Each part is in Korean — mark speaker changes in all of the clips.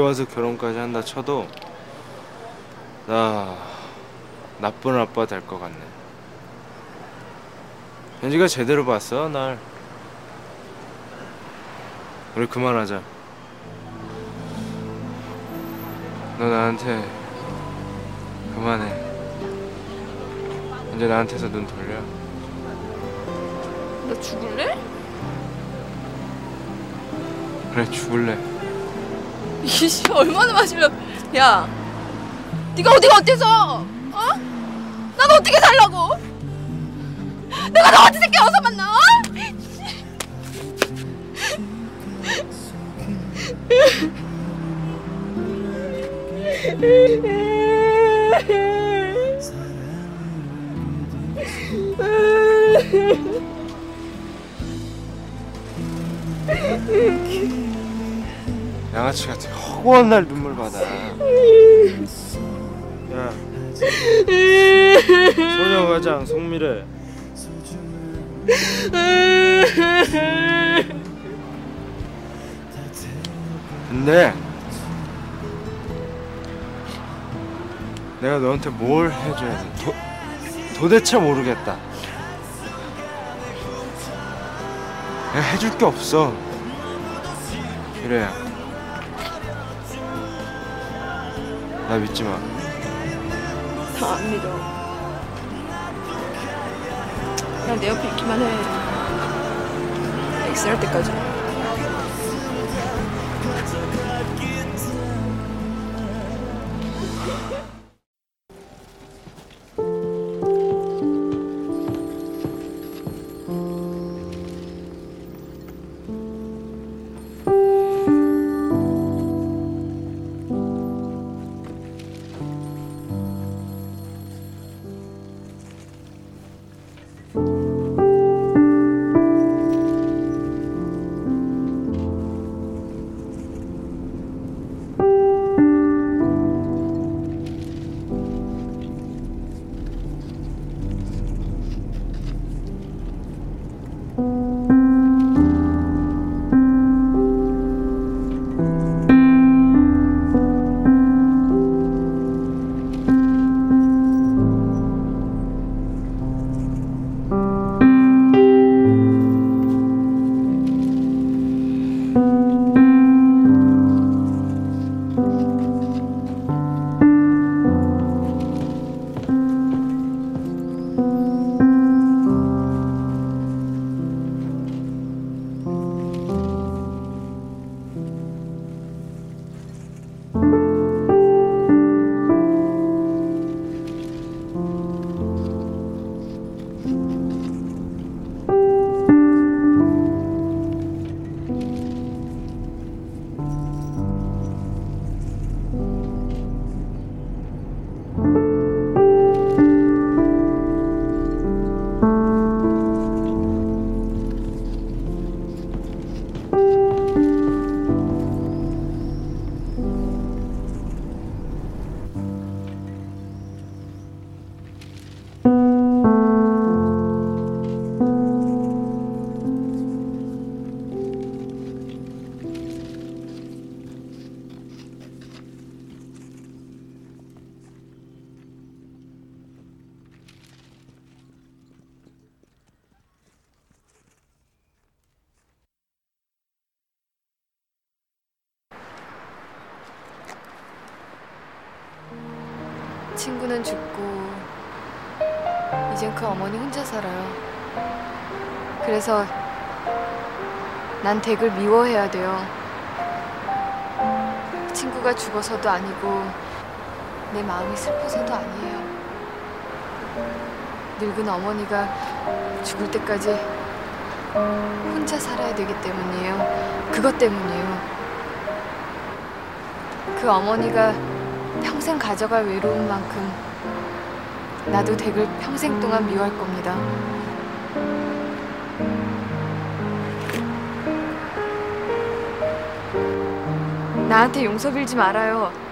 Speaker 1: 좋아서 결혼까지 한다 쳐도 나 나쁜 아빠 될 것 같네. 현지가 제대로 봤어 날. 우리 그만하자. 너 나한테 그만해. 이제 나한테서 눈 돌려.
Speaker 2: 나 죽을래?
Speaker 1: 그래 죽을래
Speaker 2: 이씨 얼마나 마시면 야 네가 어디가 어때서 어? 난 어떻게 살라고
Speaker 1: 허구한 날 눈물 받아. 야 소녀가장 송미래. 근데 내가 너한테 뭘 해줘야 돼? 도, 도대체 모르겠다. 내가 해줄 게 없어. 미래야 나 믿지 마.
Speaker 2: 다안 믿어. 그냥 내 옆에 있기만 해. 엑스할 때까지
Speaker 3: 살아요. 그래서 난 댁을 미워해야 돼요. 친구가 죽어서도 아니고 내 마음이 슬퍼서도 아니에요. 늙은 어머니가 죽을 때까지 혼자 살아야 되기 때문이에요. 그것 때문이에요. 그 어머니가 평생 가져갈 외로운 만큼 나도 댁을 평생 동안 미워할 겁니다. 나한테 용서 빌지 말아요.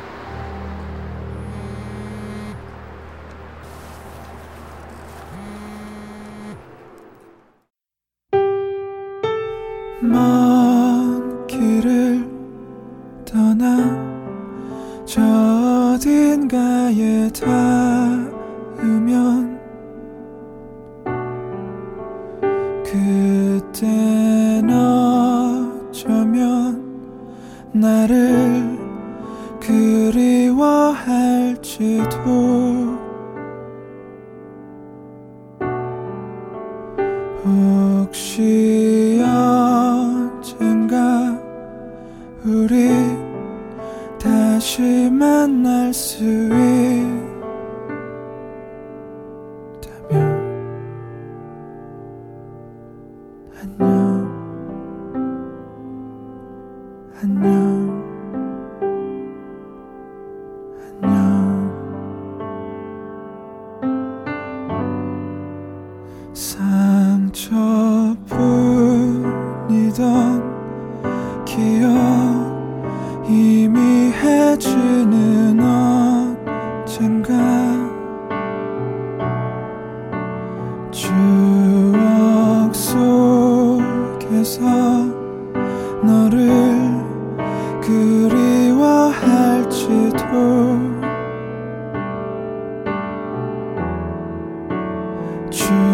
Speaker 4: 去。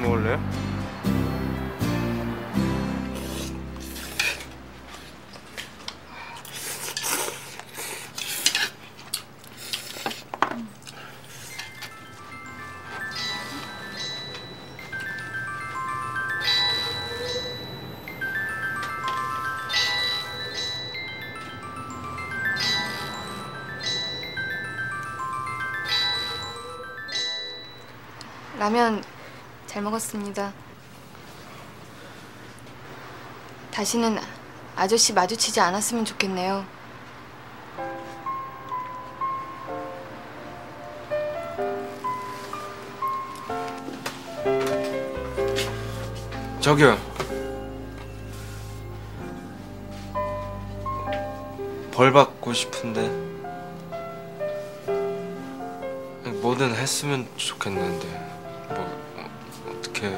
Speaker 1: 라면 먹을래요?
Speaker 3: 라면 잘 먹었습니다. 다시는 아저씨 마주치지 않았으면 좋겠네요.
Speaker 1: 저기요. 벌 받고 싶은데 뭐든 했으면 좋겠는데 어떻게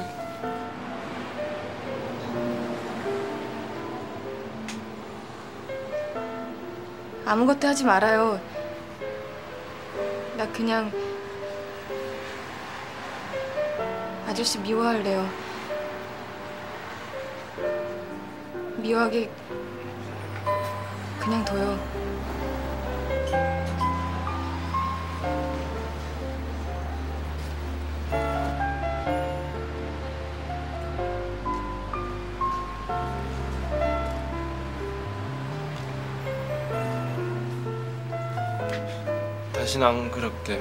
Speaker 3: 아무것도 하지 말아요. 나 그냥 아저씨 미워할래요. 미워하게 그냥 둬요.
Speaker 1: 안 그럴게.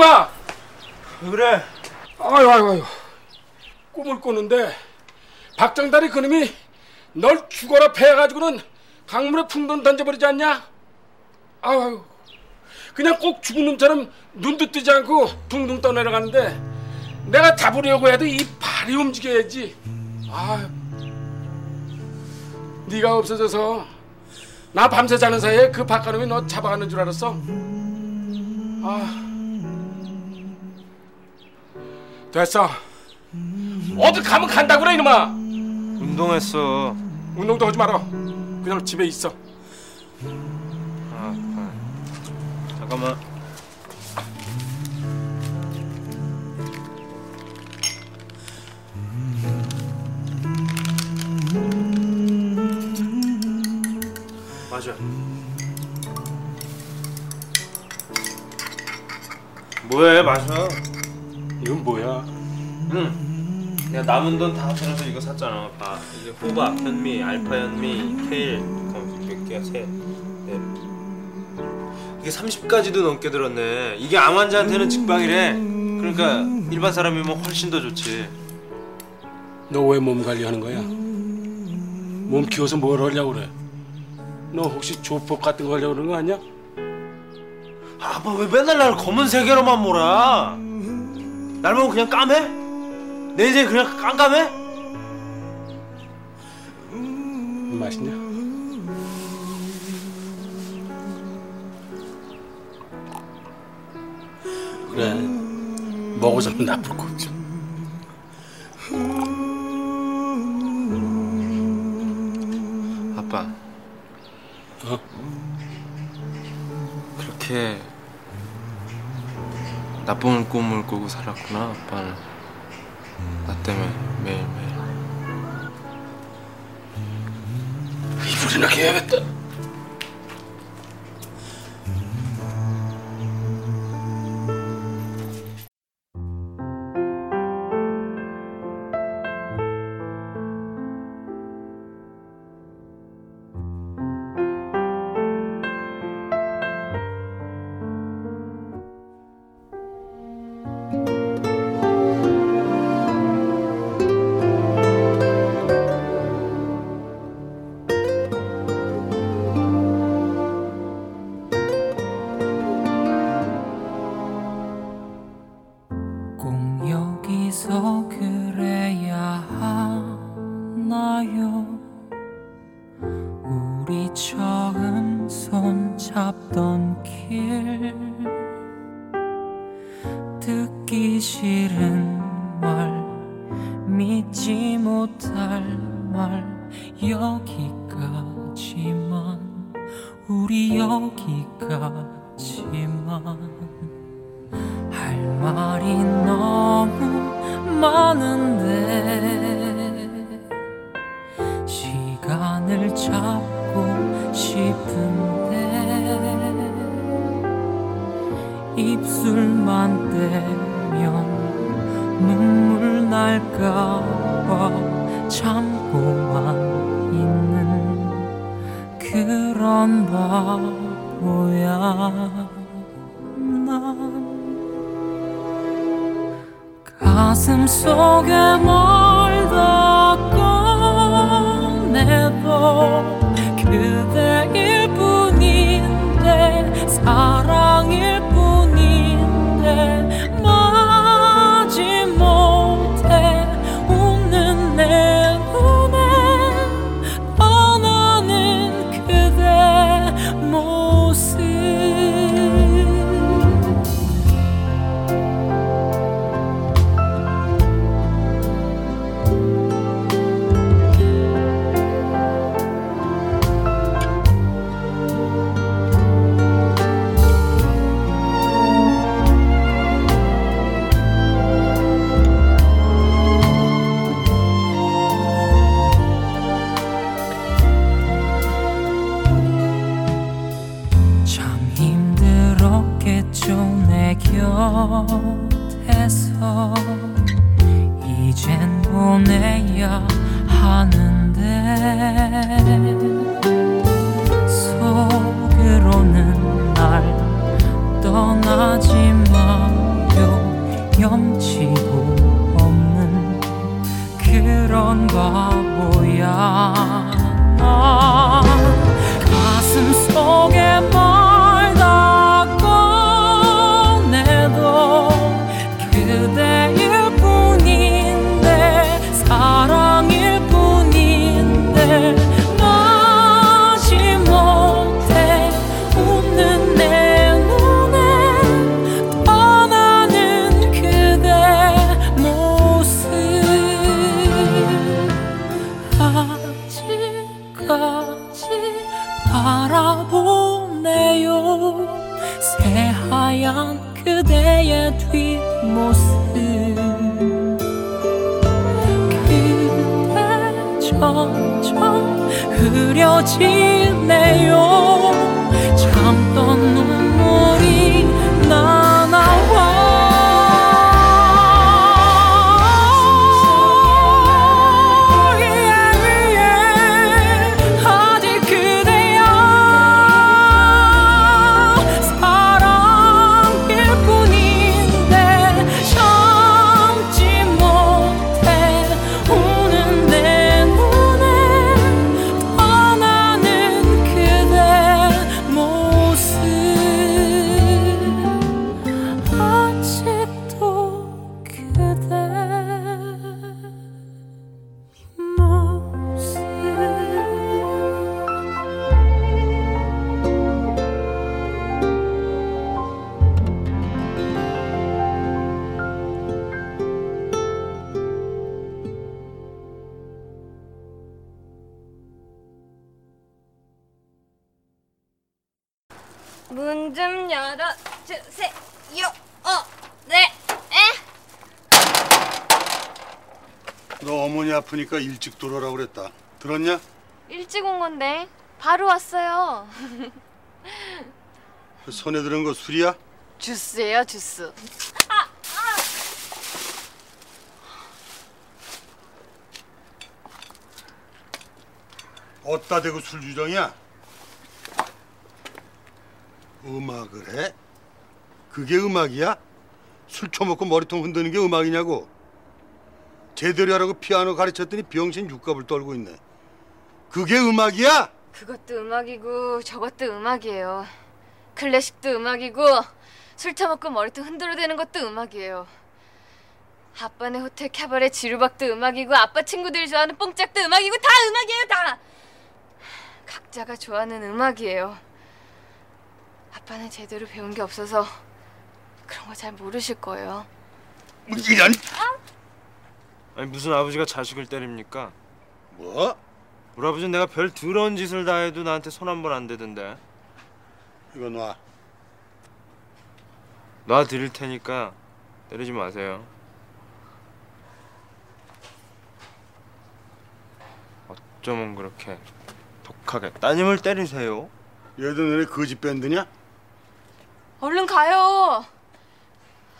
Speaker 1: 왜 그래?
Speaker 5: 아유 아유 아유. 꿈을 꾸는데 박정달이 그놈이 널 죽어라 패해가지고는 강물에 풍덩 던져버리지 않냐? 아유. 그냥 꼭 죽은 놈처럼 눈도 뜨지 않고 둥둥 떠내려가는데 내가 잡으려고 해도 이 발이 움직여야지. 아유. 네가 없어져서 나 밤새 자는 사이에 그 박가놈이 너 잡아가는 줄 알았어? 아 됐어 어디 가면 간다고 그래 이놈아
Speaker 1: 운동했어.
Speaker 5: 운동도 하지 마라 그냥 집에 있어
Speaker 1: 아, 아파. 잠깐만. 맞아. 뭐해 마셔.
Speaker 5: 이건 뭐야
Speaker 1: 응. 내가 남은 돈 다 합쳐서 이거 샀잖아. 봐. 이게 호박, 현미, 알파 현미, 케일, 몇 개야? 셋, 넷. 이게 30가지도 넘게 들었네. 이게 암 환자한테는 직방이래. 그러니까 일반 사람이면 훨씬 더 좋지.
Speaker 5: 너 왜 몸 관리하는 거야? 몸 키워서 뭘 하려고 그래? 너 혹시 조폭 같은 거 하려고 그러는 거 아니야?
Speaker 1: 아빠 왜 맨날 나를 검은색으로만 몰아? 날 보고 그냥 까매? 내 인생 그냥 깜깜해?
Speaker 5: 맛있냐? 그래 먹어서는 나쁠 거 없지
Speaker 1: 아빠.
Speaker 5: 어?
Speaker 1: 그렇게 나쁜 꿈을 꾸고 살았구나 아빠는 나 때문에 매일매일.
Speaker 5: 이불이나 개야겠다
Speaker 6: 일찍 들어오라고 그랬다. 들었냐?
Speaker 3: 일찍 온 건데 바로 왔어요.
Speaker 6: 그 손에 들은 거 술이야?
Speaker 3: 주스예요, 주스.
Speaker 6: 어디다 대고 술 주정이야? 음악을 해? 그게 음악이야? 술 처먹고 머리통 흔드는 게 음악이냐고? 제대로 하라고 피아노 가르쳤더니 병신 육갑을 떨고 있네. 그게 음악이야?
Speaker 3: 그것도 음악이고 저것도 음악이에요. 클래식도 음악이고 술 처먹고 머리통 흔들어대는 것도 음악이에요. 아빠네 호텔 캐바레 지루박도 음악이고 아빠 친구들이 좋아하는 뽕짝도 음악이고 다 음악이에요 다. 각자가 좋아하는 음악이에요. 아빠는 제대로 배운 게 없어서 그런 거 잘 모르실 거예요.
Speaker 6: 뭐 이런
Speaker 1: 아 니 무슨 아버지가 자식을 때립니까?
Speaker 6: 뭐?
Speaker 1: 우리 아버지는 내가 별 더러운 짓을 다 해도 나한테 손 한 번 안 대던데.
Speaker 6: 이거 놔.
Speaker 1: 놔 드릴 테니까 때리지 마세요. 어쩌면 그렇게 독하게 따님을 때리세요?
Speaker 6: 얘들 너네 거짓 밴드냐?
Speaker 3: 얼른 가요.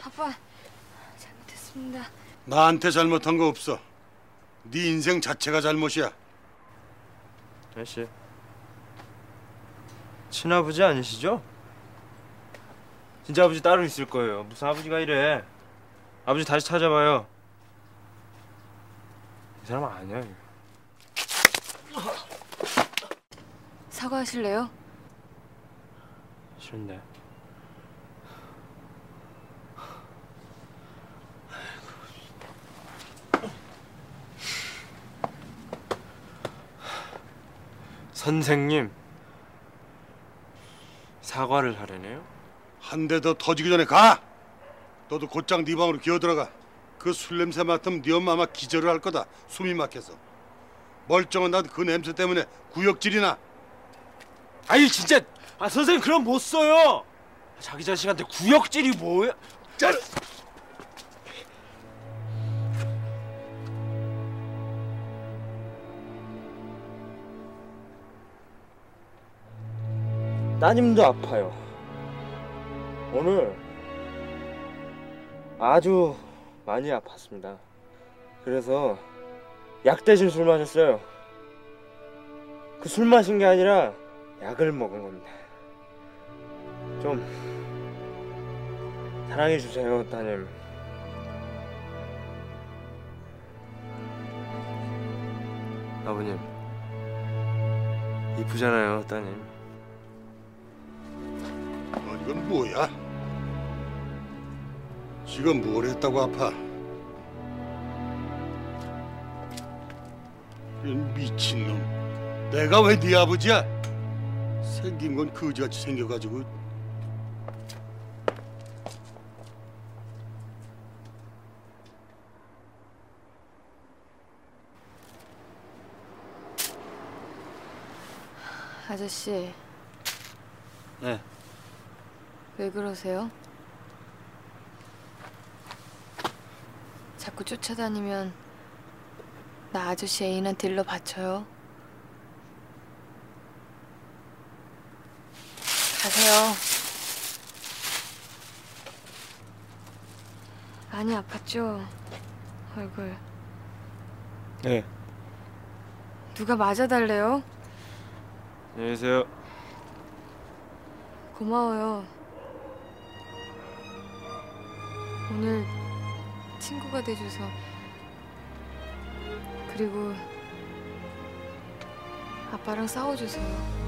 Speaker 3: 아빠 잘못했습니다.
Speaker 6: 나한테 잘못한 거 없어. 네 인생 자체가 잘못이야.
Speaker 1: 아저씨 친아버지 아니시죠? 진짜 아버지 따로 있을 거예요. 무슨 아버지가 이래? 아버지 다시 찾아봐요. 이 사람 아니야. 이거.
Speaker 3: 사과하실래요?
Speaker 1: 싫은데. 선생님 사과를 하려네요.
Speaker 6: 한 대 더 터지기 전에 가. 너도 곧장 네 방으로 기어 들어가. 그 술 냄새 맡으면 네 엄마 아마 기절을 할 거다. 숨이 막혀서. 멀쩡한 나도 그 냄새 때문에 구역질이나.
Speaker 1: 아니 진짜 아 선생님 그럼 못 써요. 자기 자식한테 구역질이 뭐야?
Speaker 6: 짜.
Speaker 1: 따님도 아파요. 오늘 아주 많이 아팠습니다. 그래서 약 대신 술 마셨어요. 그 술 마신 게 아니라 약을 먹은 겁니다. 좀 사랑해 주세요, 따님. 아버님 이쁘잖아요, 따님.
Speaker 6: 너 이건 뭐야? 지금 뭘 했다고 아파? 이런 미친놈. 내가 왜 네 아버지야? 생긴 건 거지같이 생겨가지고.
Speaker 3: 아저씨
Speaker 1: 네.
Speaker 3: 왜 그러세요?
Speaker 7: 자꾸 쫓아다니면 나 아저씨 애인한테 일러 바쳐요. 가세요. 많이 아팠죠? 얼굴.
Speaker 1: 네.
Speaker 7: 누가 맞아달래요?
Speaker 1: 안녕히 계세요.
Speaker 7: 고마워요. 오늘 친구가 돼줘서 그리고 아빠랑 싸워줘서요.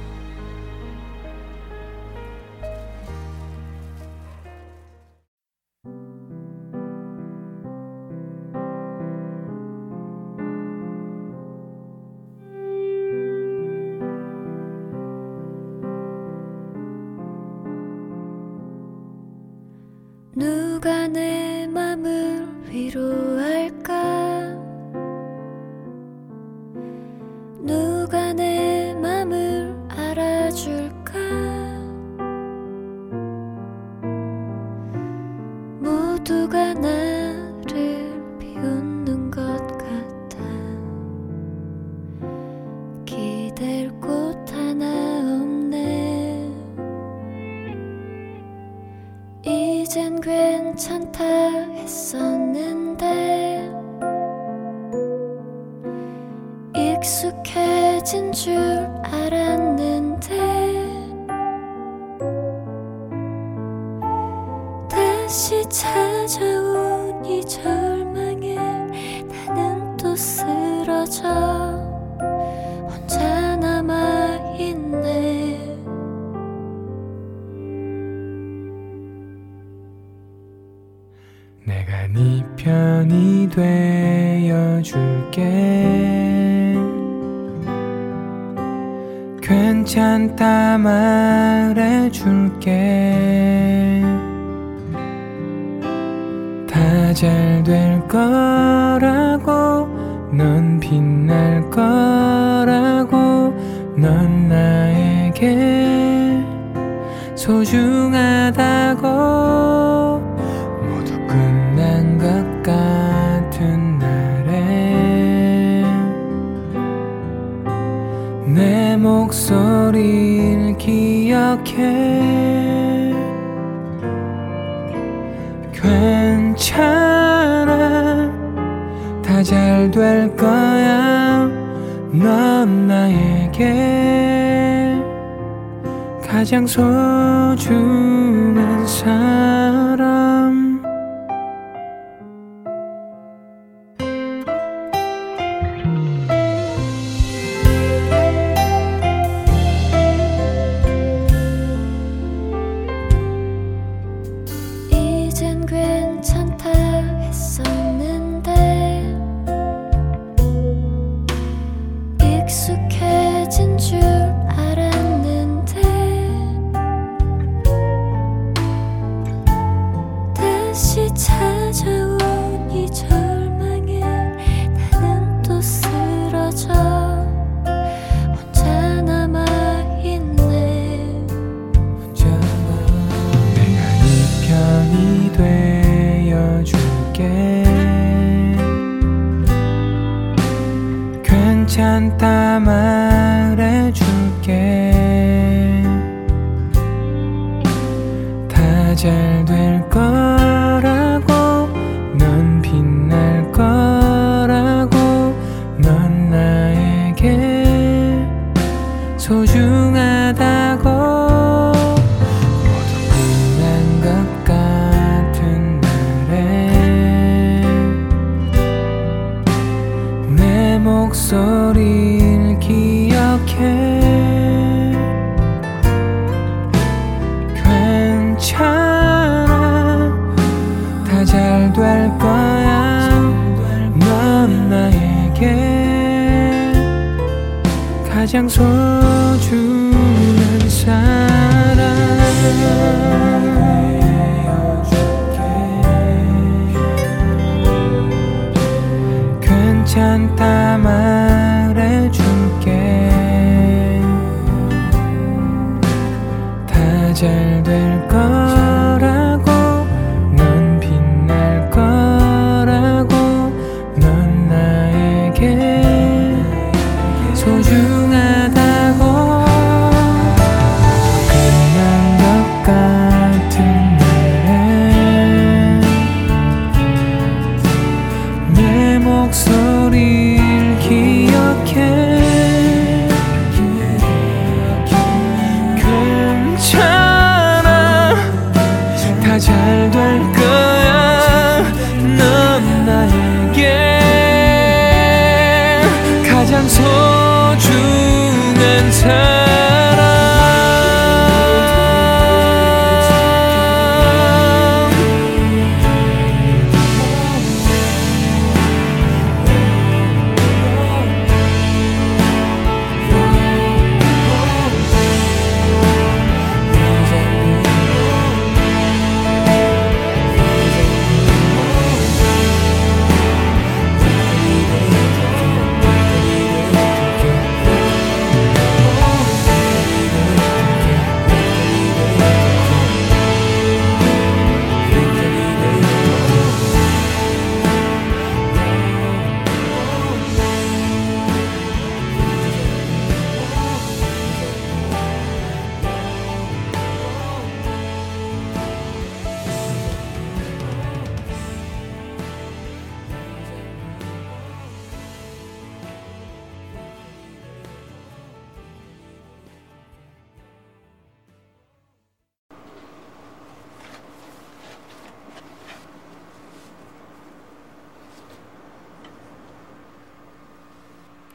Speaker 8: 괜찮다
Speaker 5: 말해줄게. 다 잘 될 거라고 넌 빛날 거라고 넌 나에게 소중하다고 기억해. 괜찮아. 다 잘 될 거야. 넌 나에게. 가장 소중한 사람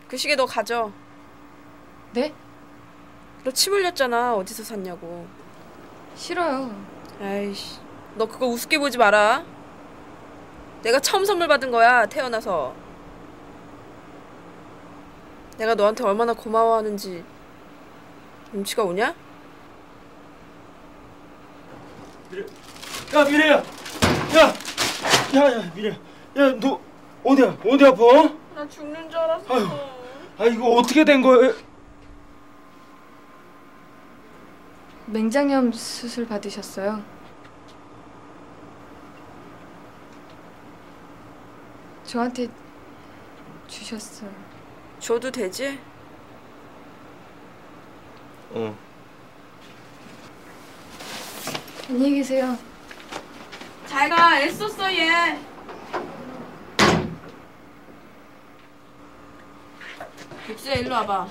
Speaker 2: 그 시계 너 가져.
Speaker 3: 네?
Speaker 2: 너 침 흘렸잖아. 어디서 샀냐고.
Speaker 3: 싫어요.
Speaker 2: 아이씨, 너 그거 우습게 보지 마라. 내가 처음 선물 받은 거야. 태어나서. 내가 너한테 얼마나 고마워하는지 눈치가 오냐?
Speaker 1: 야 미래야 야 야야 미래 야너 어디야 어디 아파
Speaker 2: 나 죽는 줄 알았어.
Speaker 1: 아유. 아 이거 어떻게 된 거야
Speaker 3: 맹장염 수술 받으셨어요. 저한테 주셨어요.
Speaker 2: 줘도 되지?
Speaker 1: 어
Speaker 3: 안녕히 계세요.
Speaker 2: 잘 가. 애썼어 얘. 육수야 일로 와봐.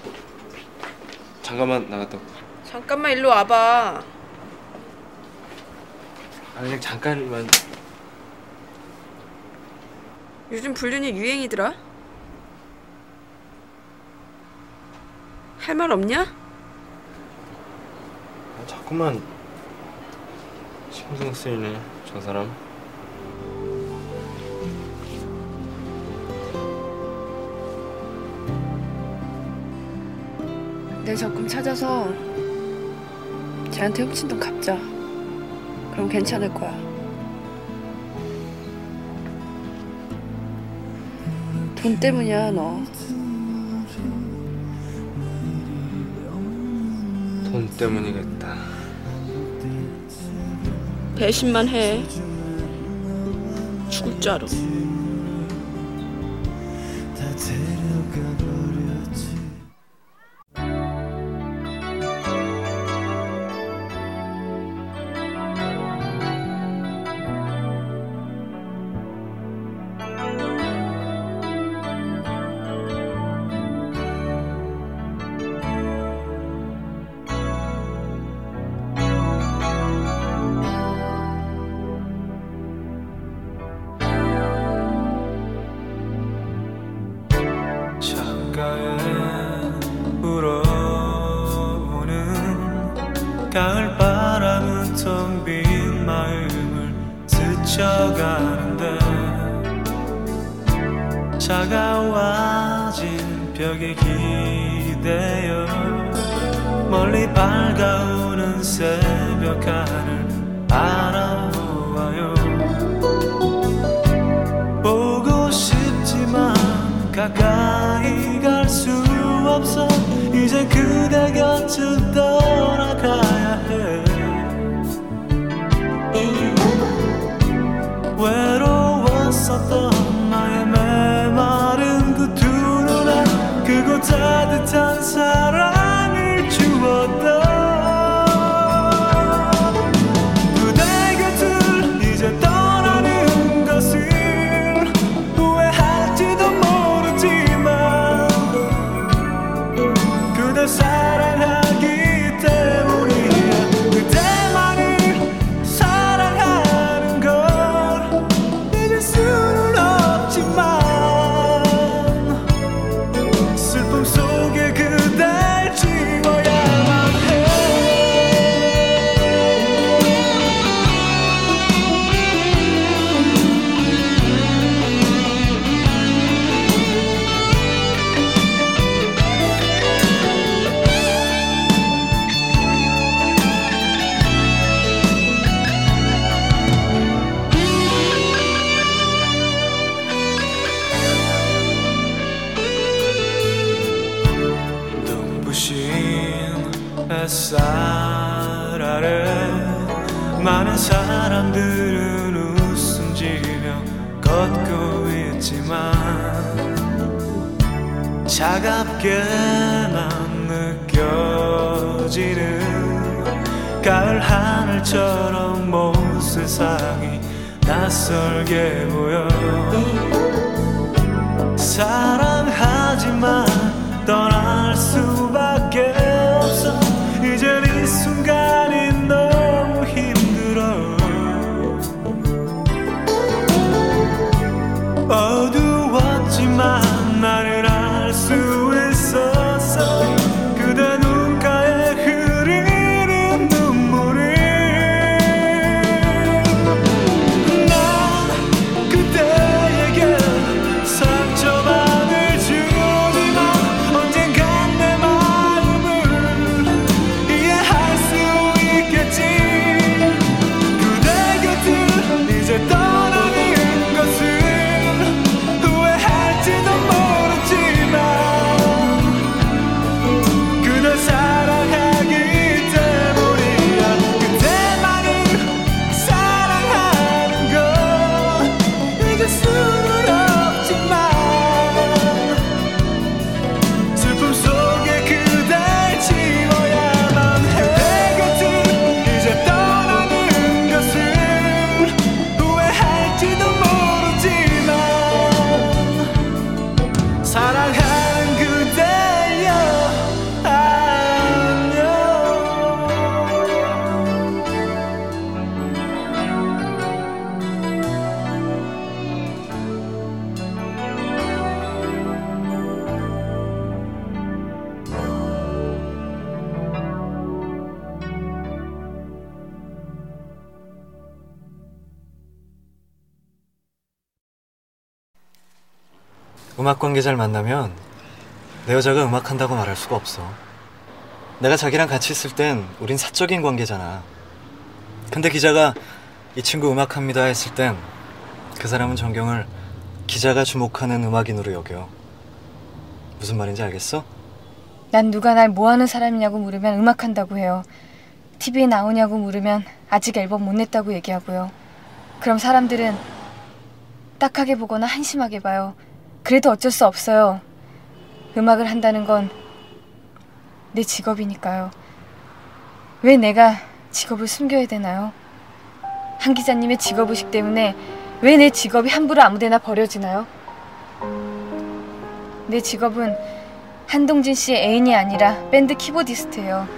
Speaker 1: 잠깐만 나갔다 올게.
Speaker 2: 잠깐만 일로 와봐.
Speaker 1: 아 그냥 잠깐만
Speaker 2: 요즘 불륜이 유행이더라. 할 말 없냐?
Speaker 1: 아, 자꾸만 신경 쓰이네 저 사람
Speaker 2: 내 적금 찾아서 쟤한테 훔친 돈 갚자. 그럼 괜찮을 거야. 돈 때문이야 너.
Speaker 1: 돈 때문이겠다
Speaker 2: 배신만 해. 죽을 줄 알아.
Speaker 9: 햇살 아래 많은 사람들은 웃음 지며 걷고 있지만 차갑게만 느껴지는 가을 하늘처럼 온 세상이 낯설게 보여. 사랑하지만 떠날 수밖에
Speaker 10: 음악 관계자를 만나면 내 여자가 음악한다고 말할 수가 없어. 내가 자기랑 같이 있을 땐 우린 사적인 관계잖아. 근데 기자가 이 친구 음악합니다 했을 땐 그 사람은 정경을 기자가 주목하는 음악인으로 여겨. 무슨 말인지 알겠어?
Speaker 3: 난 누가 날 뭐 하는 사람이냐고 물으면 음악한다고 해요. TV에 나오냐고 물으면 아직 앨범 못 냈다고 얘기하고요. 그럼 사람들은 딱하게 보거나 한심하게 봐요. 그래도 어쩔 수 없어요. 음악을 한다는 건 내 직업이니까요. 왜 내가 직업을 숨겨야 되나요? 한 기자님의 직업의식 때문에 왜 내 직업이 함부로 아무데나 버려지나요? 내 직업은 한동진 씨의 애인이 아니라 밴드 키보디스트예요.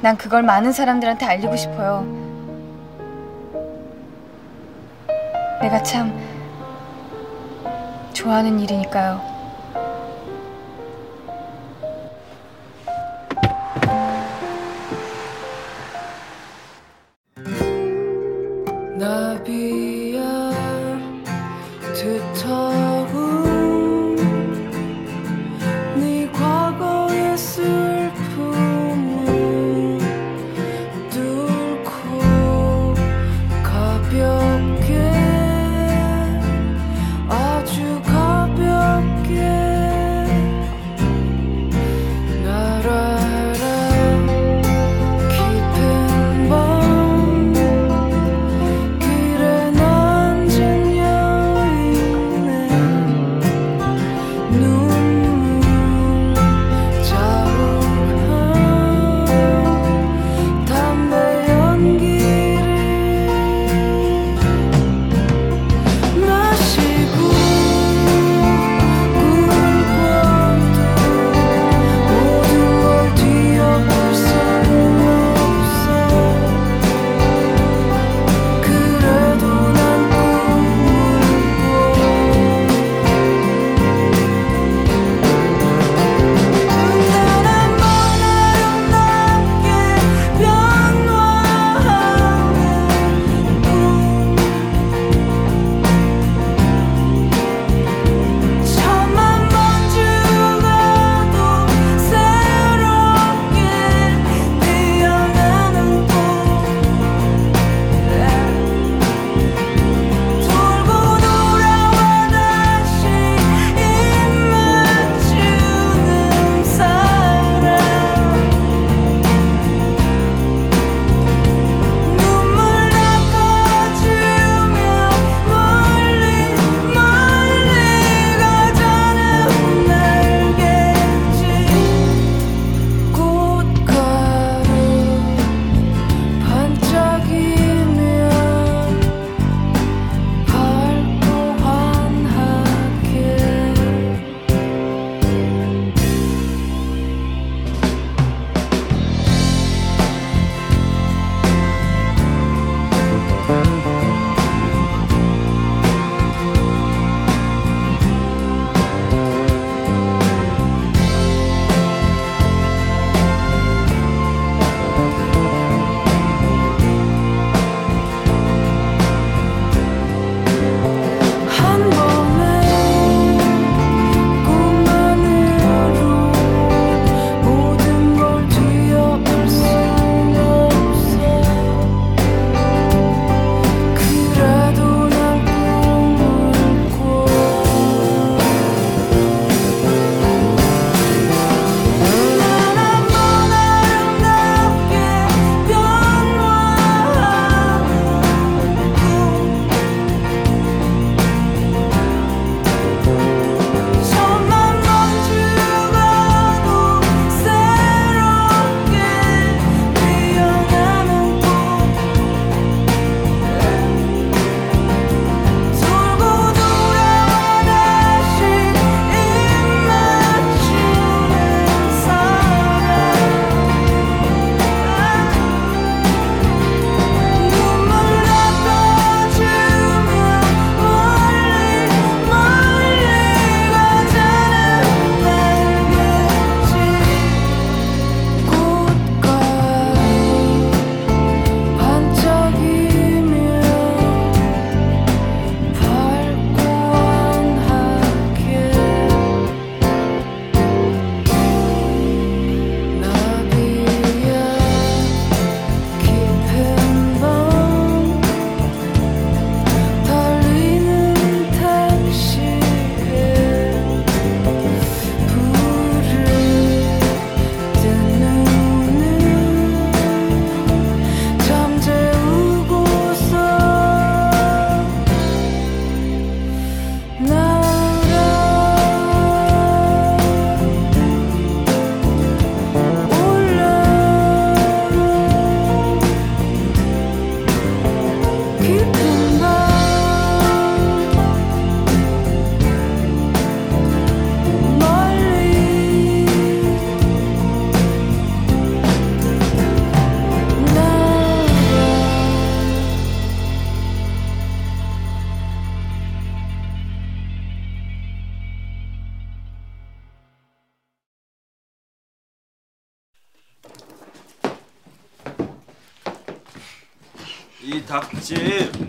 Speaker 3: 난 그걸 많은 사람들한테 알리고 싶어요. 내가 참 좋아하는 일이니까요.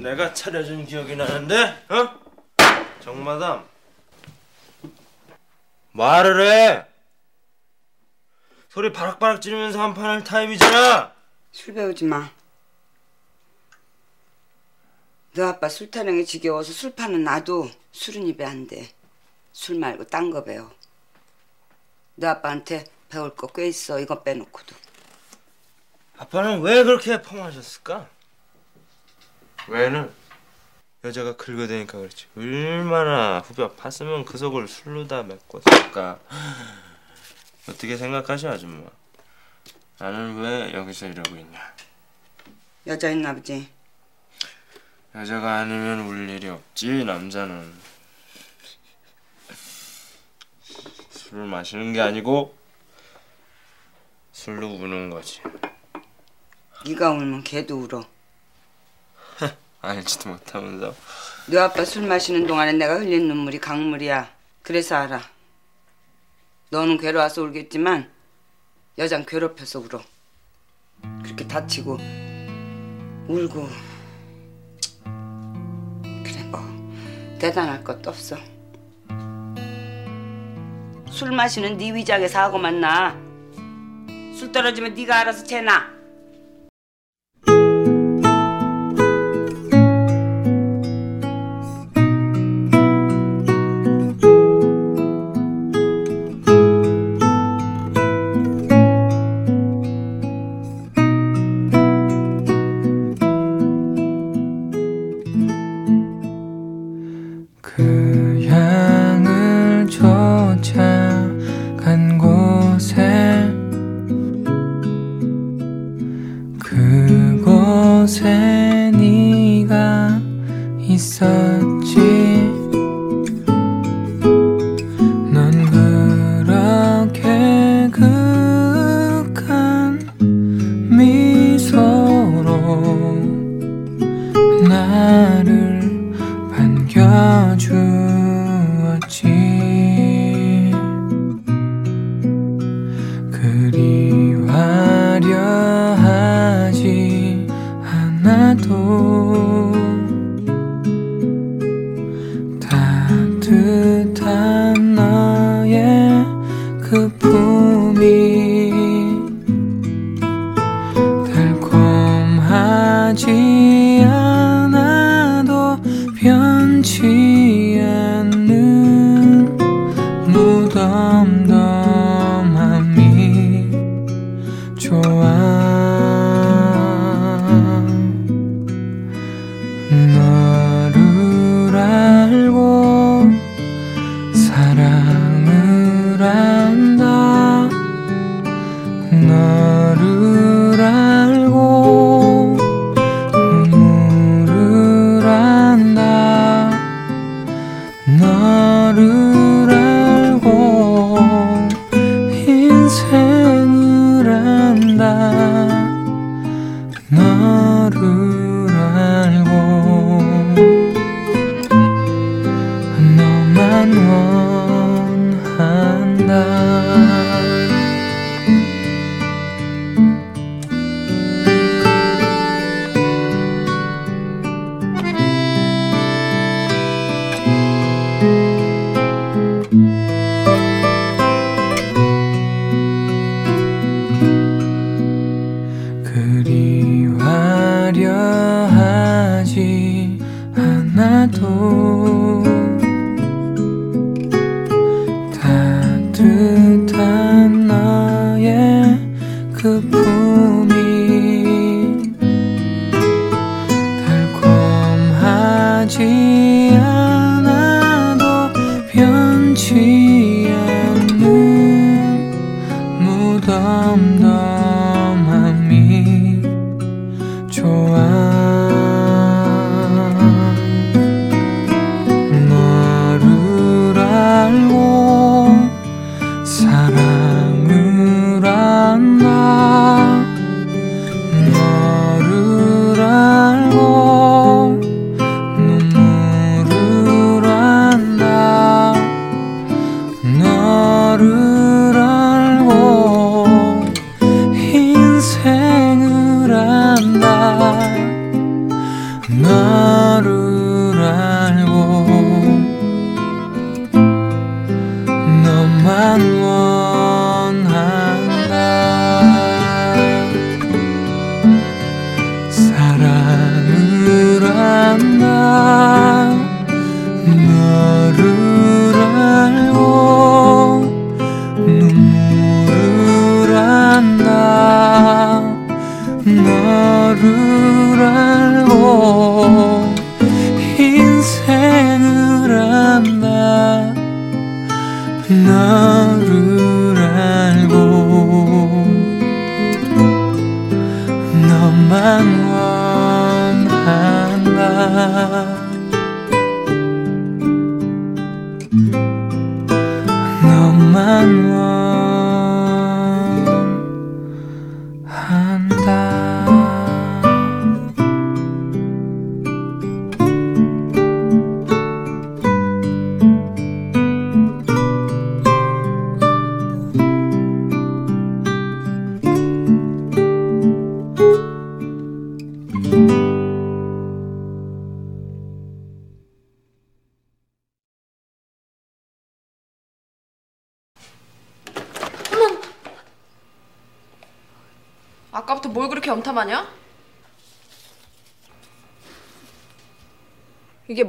Speaker 1: 내가 차려준 기억이 나는데 어? 정마담 말을 해 소리 바락바락 지르면서 한 판할 타임이잖아
Speaker 5: 술 배우지 마. 너 아빠 술 타령이 지겨워서 술 파는 나도 술은 입에 안 돼. 술 말고 딴 거 배워. 너 아빠한테 배울 거 꽤 있어. 이거 빼놓고도.
Speaker 1: 아빠는 왜 그렇게 펌하셨을까? 왜는 여자가 긁어대니까 그렇지. 얼마나 후벼 팠으면 그 속을 술로 다 메꿨을까? 어떻게 생각하시 아줌마? 나는 왜 여기서 이러고 있냐?
Speaker 5: 여자 있나 보지.
Speaker 1: 여자가 아니면 울 일이 없지 남자는. 술을 마시는 게 아니고 술로 우는 거지.
Speaker 5: 네가 울면 걔도 울어.
Speaker 1: 알지도 못하면서
Speaker 5: 너 아빠 술 마시는 동안에 내가 흘린 눈물이 강물이야. 그래서 알아. 너는 괴로워서 울겠지만 여잔 괴롭혀서 울어. 그렇게 다치고 울고 그래 뭐 대단할 것도 없어. 술 마시는 네 위장에 사고만 나. 술 떨어지면 네가 알아서 재나.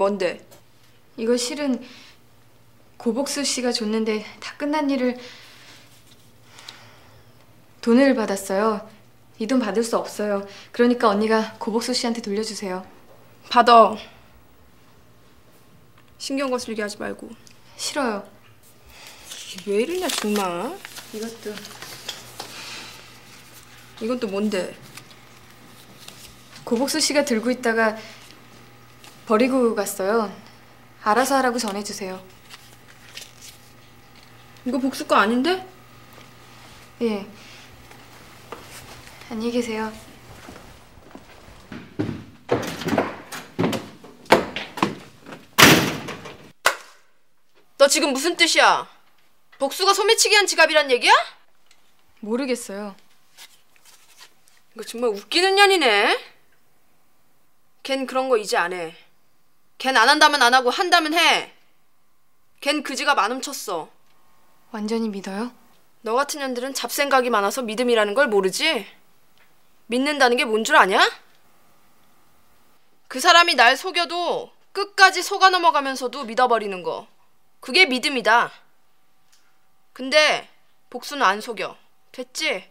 Speaker 2: 뭔데?
Speaker 3: 이거 실은 고복수 씨가 줬는데 다 끝난 일을 돈을 받았어요. 이 돈 받을 수 없어요. 그러니까 언니가 고복수 씨한테 돌려주세요.
Speaker 2: 받아. 신경 거슬게 하지 말고.
Speaker 3: 싫어요.
Speaker 2: 이게 왜 이러냐 정말.
Speaker 3: 이것도
Speaker 2: 이건 또 뭔데?
Speaker 3: 고복수 씨가 들고 있다가 버리고 갔어요. 알아서 하라고 전해주세요.
Speaker 2: 이거 복수 거 아닌데?
Speaker 3: 예. 안녕히 계세요.
Speaker 2: 너 지금 무슨 뜻이야? 복수가 소매치기 한 지갑이란 얘기야?
Speaker 3: 모르겠어요.
Speaker 2: 이거 정말 웃기는 년이네. 걘 그런 거 이제 안 해. 걘 안 한다면 안 하고 한다면 해. 걘 그 지갑 안 훔쳤어.
Speaker 3: 완전히 믿어요?
Speaker 2: 너 같은 년들은 잡생각이 많아서 믿음이라는 걸 모르지? 믿는다는 게 뭔 줄 아냐? 그 사람이 날 속여도 끝까지 속아 넘어가면서도 믿어버리는 거. 그게 믿음이다. 근데 복수는 안 속여. 됐지?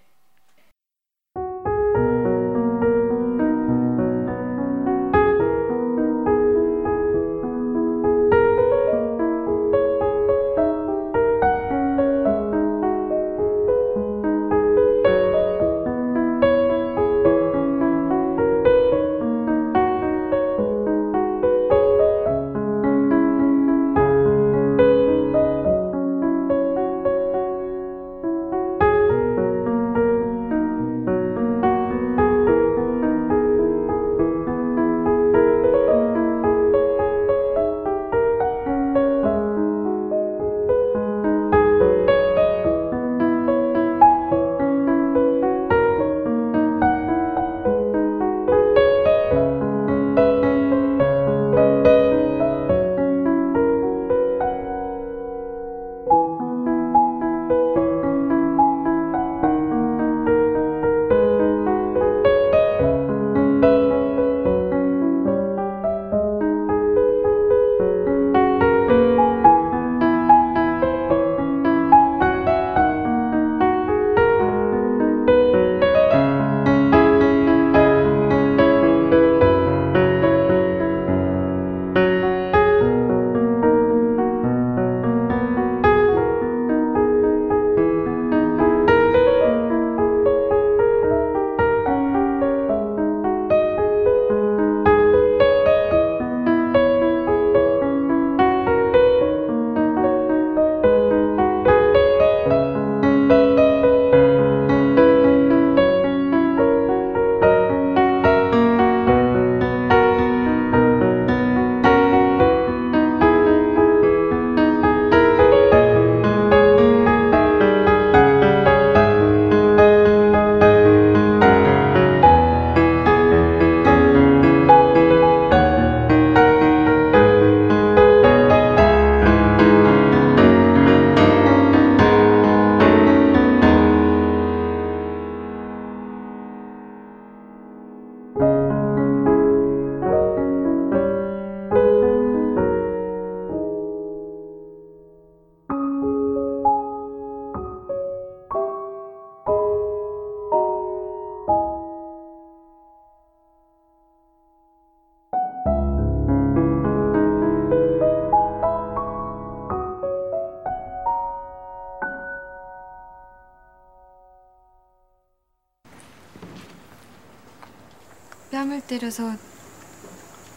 Speaker 11: 때려서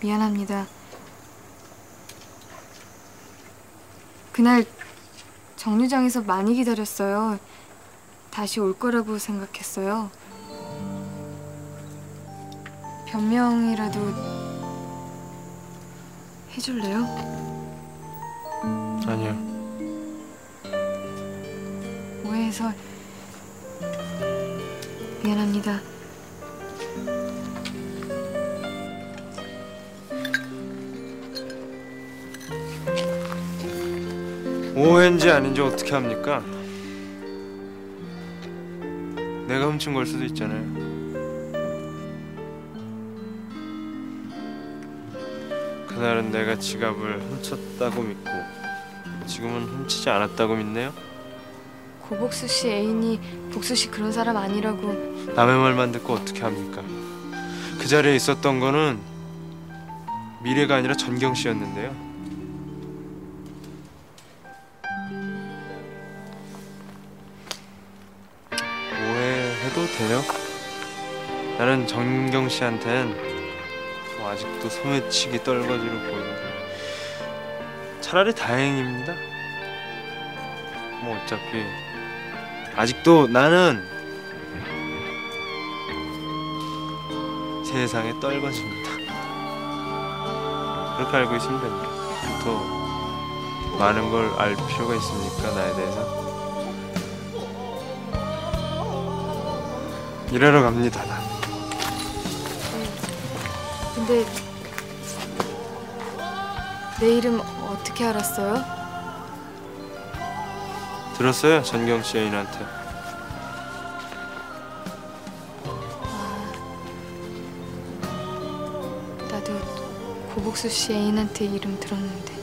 Speaker 11: 미안합니다. 그날 정류장에서 많이 기다렸어요. 다시 올 거라고 생각했어요. 변명이라도 해줄래요?
Speaker 1: 아니요.
Speaker 11: 오해해서 미안합니다.
Speaker 1: 오해인지 아닌지 어떻게 합니까? 내가 훔친 걸 수도 있잖아요. 그날은 내가 지갑을 훔쳤다고 믿고 지금은 훔치지 않았다고 믿네요.
Speaker 11: 고복수 씨 애인이 복수 씨 그런 사람 아니라고
Speaker 1: 남의 말만 듣고 어떻게 합니까? 그 자리에 있었던 거는 미래가 아니라 전경 씨였는데요. 전경 씨한텐 뭐 아직도 소매치기 떨거지로 보이는데 차라리 다행입니다. 뭐 어차피 아직도 나는 세상에 떨거집니다. 그렇게 알고 있으면 됩니다. 더 많은 걸 알 필요가 있습니까 나에 대해서? 일하러 갑니다. 난.
Speaker 11: 근데 내 이름 어떻게 알았어요?
Speaker 1: 들었어요 전경 씨 애인한테.
Speaker 11: 나도 고복수 씨 애인한테 이름 들었는데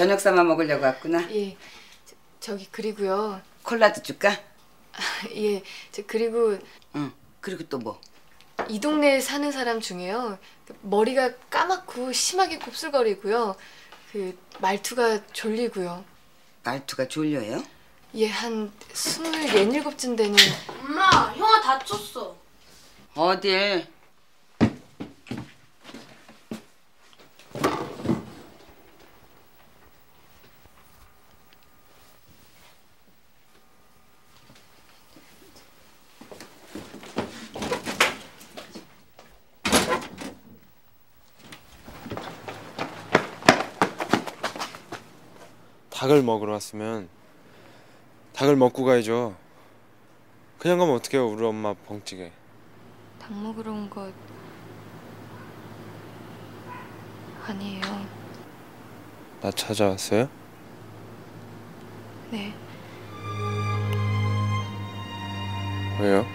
Speaker 12: 저녁 삼아 먹으려고 왔구나.
Speaker 3: 예. 저, 저기 그리고요.
Speaker 12: 콜라도 줄까?
Speaker 3: 예. 저 그리고
Speaker 12: 응. 그리고 또 뭐?
Speaker 3: 이 동네에 사는 사람 중에요. 그 머리가 까맣고 심하게 곱슬거리고요. 그 말투가 졸리고요.
Speaker 12: 말투가 졸려요?
Speaker 3: 예, 한 스물 예닐곱쯤 되는
Speaker 13: 엄마, 형아 다쳤어.
Speaker 12: 어딜?
Speaker 14: 닭을 먹으러 왔으면 닭을 먹고 가야죠. 그냥 가면 어떡해요 우리 엄마 벙찌게.
Speaker 3: 닭 먹으러 온것 아니에요.
Speaker 14: 나 찾아왔어요?
Speaker 3: 네.
Speaker 14: 왜요?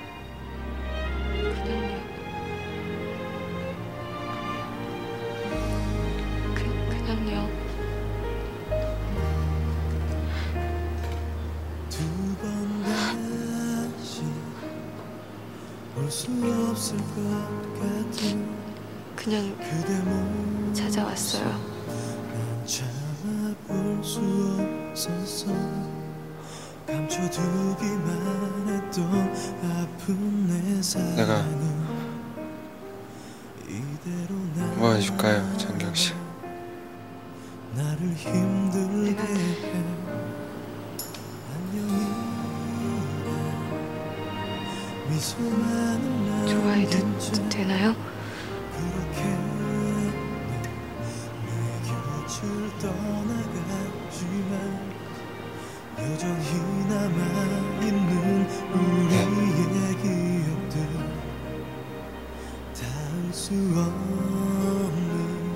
Speaker 3: 그냥 찾아왔어요.
Speaker 1: 난 참아볼 수 없었어 감춰두기만 했던 아픈 내 사랑은
Speaker 14: 내가 뭐 해줄까요
Speaker 3: 좋아해도 되나요?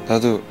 Speaker 14: 나도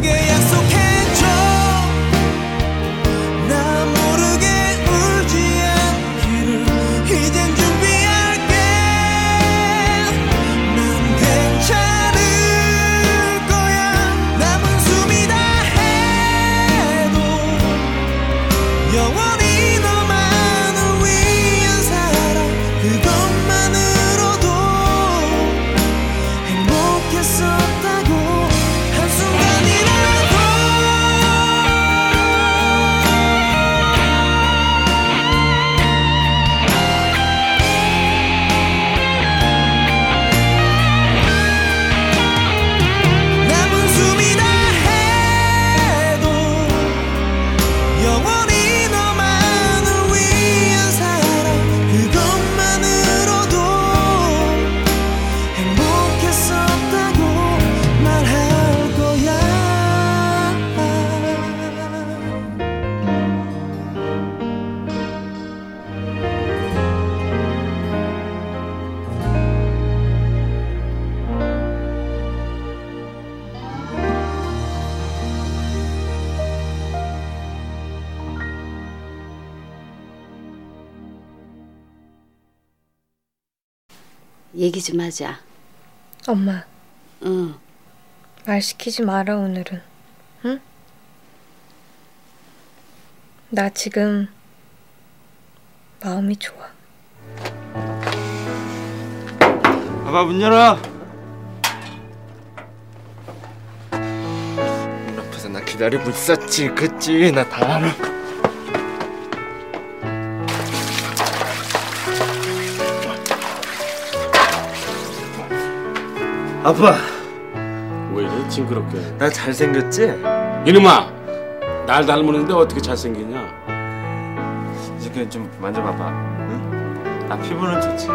Speaker 1: 내게
Speaker 12: 얘기 좀 하자.
Speaker 3: 엄마,
Speaker 12: 응.
Speaker 3: 말 시키지 마라 오늘은. 응? 나 지금 마음이 좋아.
Speaker 1: 아빠 문 열어. 문 앞에서 나 기다리고 있었지, 그치? 나 다 알아. 아빠,
Speaker 15: 왜 이래 징그럽게
Speaker 1: 나 잘생겼지?
Speaker 15: 이놈아 날 닮았는데 어떻게 잘생기냐
Speaker 1: 이렇게 좀 만져봐봐. 응? 아 피부는 좋지.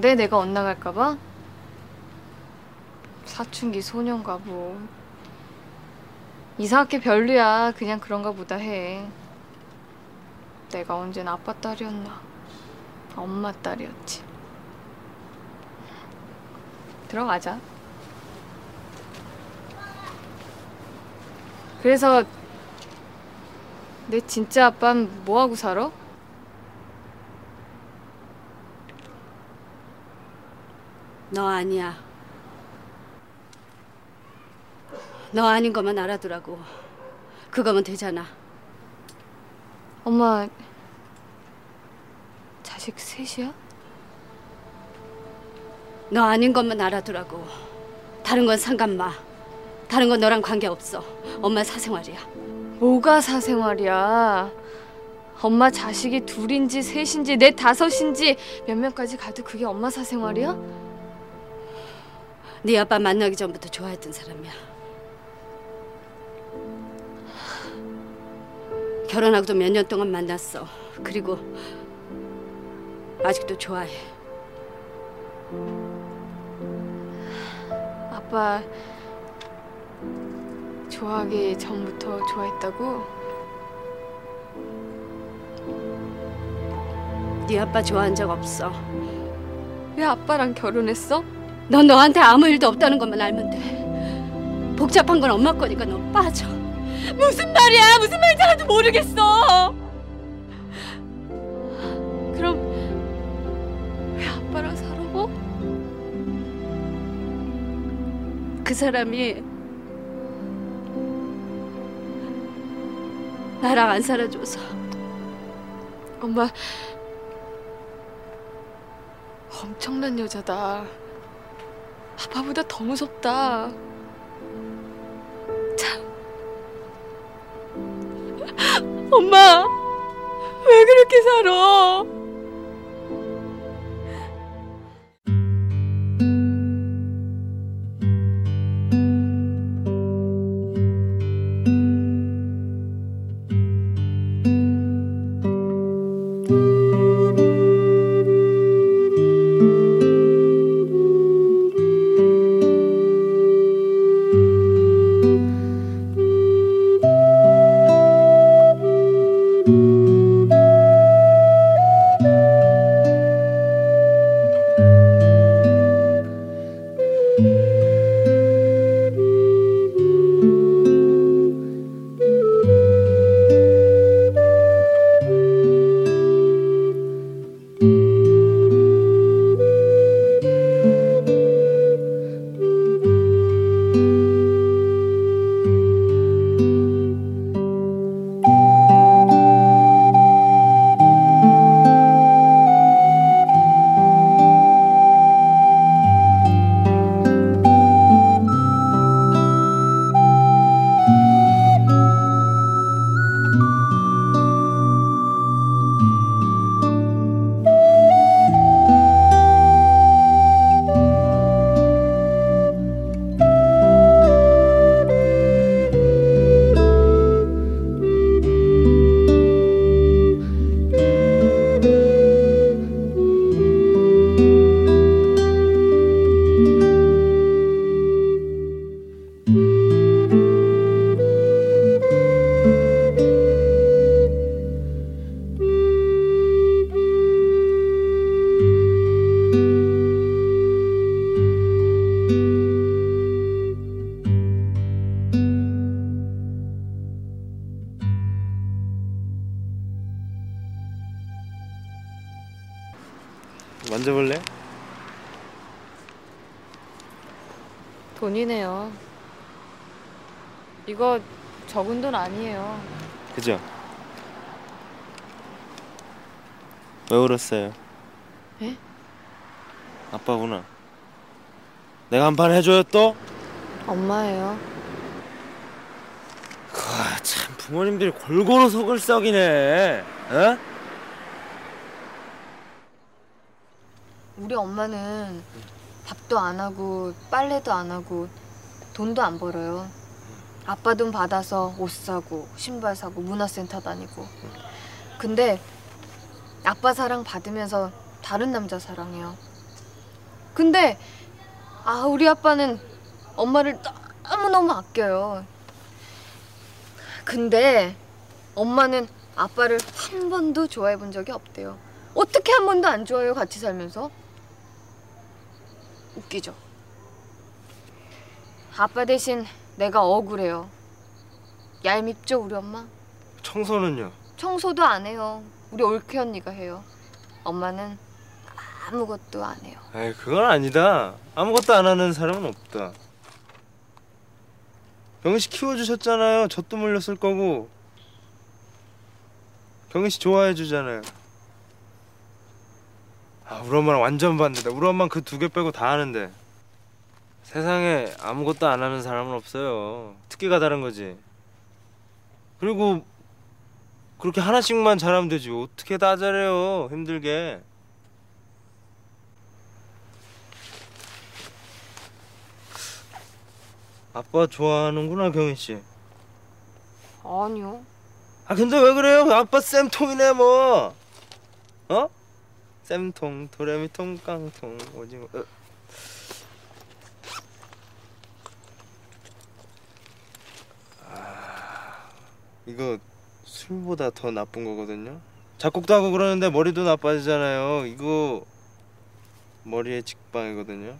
Speaker 3: 걱정돼? 내가 엇나갈까봐? 사춘기 소년가 뭐. 이상하게 별로야. 그냥 그런가 보다 해. 내가 언젠 아빠 딸이었나? 엄마 딸이었지. 들어가자. 그래서 내 진짜 아빠는 뭐 하고 살아?
Speaker 16: 너 아니야. 너 아닌 것만 알아두라고. 그거면 되잖아.
Speaker 3: 엄마 자식 셋이야?
Speaker 16: 너 아닌 것만 알아두라고. 다른 건 상관 마. 다른 건 너랑 관계 없어. 엄마 사생활이야.
Speaker 3: 뭐가 사생활이야? 엄마 자식이 둘인지 셋인지 넷 다섯인지 몇 명까지 가도 그게 엄마 사생활이야?
Speaker 16: 네 아빠 만나기 전부터 좋아했던 사람이야. 결혼하고도 몇 년 동안 만났어. 그리고 아직도 좋아해.
Speaker 3: 아빠 좋아하기 전부터 좋아했다고?
Speaker 16: 네 아빠 좋아한 적 없어.
Speaker 3: 왜 아빠랑 결혼했어?
Speaker 16: 넌 너한테 아무 일도 없다는 것만 알면 돼. 복잡한 건 엄마 거니까 너 빠져. 무슨 말이야? 무슨 말인지 하나도 모르겠어.
Speaker 3: 그럼 왜 아빠랑 살아?
Speaker 16: 그 사람이 나랑 안 살아줘서
Speaker 3: 엄마 엄청난 여자다. 아빠보다 더 무섭다. 참. 엄마 왜 그렇게 살아?
Speaker 1: 울었어요?
Speaker 3: 예?
Speaker 1: 아빠구나. 내가 한 판 해줘요 또?
Speaker 3: 엄마예요.
Speaker 1: 아, 참 부모님들이 골고루 속을 썩이네. 어?
Speaker 3: 우리 엄마는 밥도 안 하고 빨래도 안 하고 돈도 안 벌어요. 아빠 돈 받아서 옷 사고 신발 사고 문화센터 다니고. 근데 아빠 사랑 받으면서 다른 남자 사랑해요. 근데 아 우리 아빠는 엄마를 너무너무 아껴요. 근데 엄마는 아빠를 한 번도 좋아해 본 적이 없대요. 어떻게 한 번도 안 좋아해요 같이 살면서? 웃기죠. 아빠 대신 내가 억울해요. 얄밉죠 우리 엄마?
Speaker 1: 청소는요?
Speaker 3: 청소도 안 해요. 우리 올케 언니가 해요. 엄마는 아무것도 안 해요.
Speaker 1: 에이 그건 아니다. 아무것도 안 하는 사람은 없다. 경희 씨 키워주셨잖아요. 젖도 물렸을 거고. 경희 씨 좋아해 주잖아요. 아 우리 엄마랑 완전 반대다. 우리 엄마는 그 두 개 빼고 다 하는데. 세상에 아무것도 안 하는 사람은 없어요. 특기가 다른 거지. 그리고 그렇게 하나씩만 잘하면 되지. 어떻게 다 잘해요. 힘들게. 아빠 좋아하는구나 경희 씨.
Speaker 3: 아니요.
Speaker 1: 아 근데 왜 그래요? 아빠 쌤통이네 뭐. 어? 쌤통 도레미통 깡통 오징어. 어. 아 이거 술보다 더 나쁜 거거든요. 작곡도 하고 그러는데 머리도 나빠지잖아요. 이거 머리에 직방이거든요.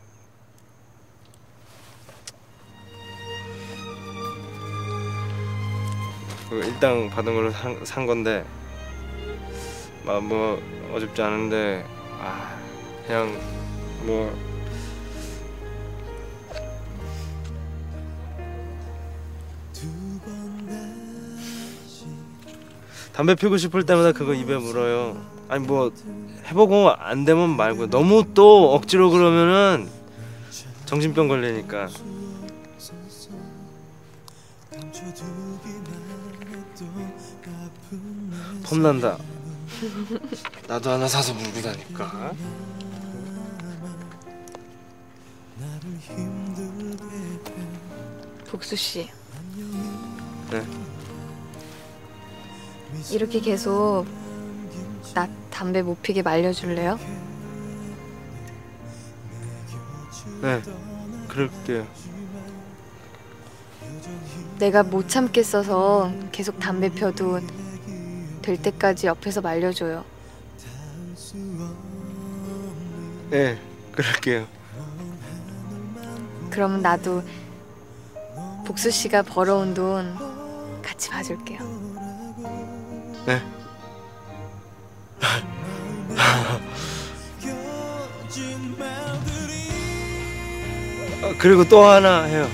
Speaker 1: 그 일당 받은 걸로 산, 산 건데 막 뭐 어줍지 않은데 아 그냥 뭐 담배 피우고 싶을 때마다 그거 입에 물어요. 아니 뭐 해보고 안 되면 말고 너무 또 억지로 그러면은 정신병 걸리니까. 폼난다. 나도 하나 사서 물고 다닐까?
Speaker 3: 복수 씨.
Speaker 1: 네.
Speaker 3: 이렇게 계속 나 담배 못 피게 말려줄래요?
Speaker 1: 네. 그럴게요.
Speaker 3: 내가 못 참겠어서 계속 담배 펴도 될 때까지 옆에서 말려줘요.
Speaker 1: 네. 그럴게요.
Speaker 3: 그러면 나도 복수 씨가 벌어온 돈 같이 봐줄게요.
Speaker 1: 네. 아, 그리고 또 하나 해요.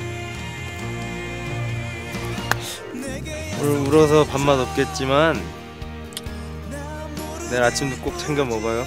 Speaker 1: 오늘 울어서 밥맛 없겠지만 내일 아침도 꼭 챙겨 먹어요.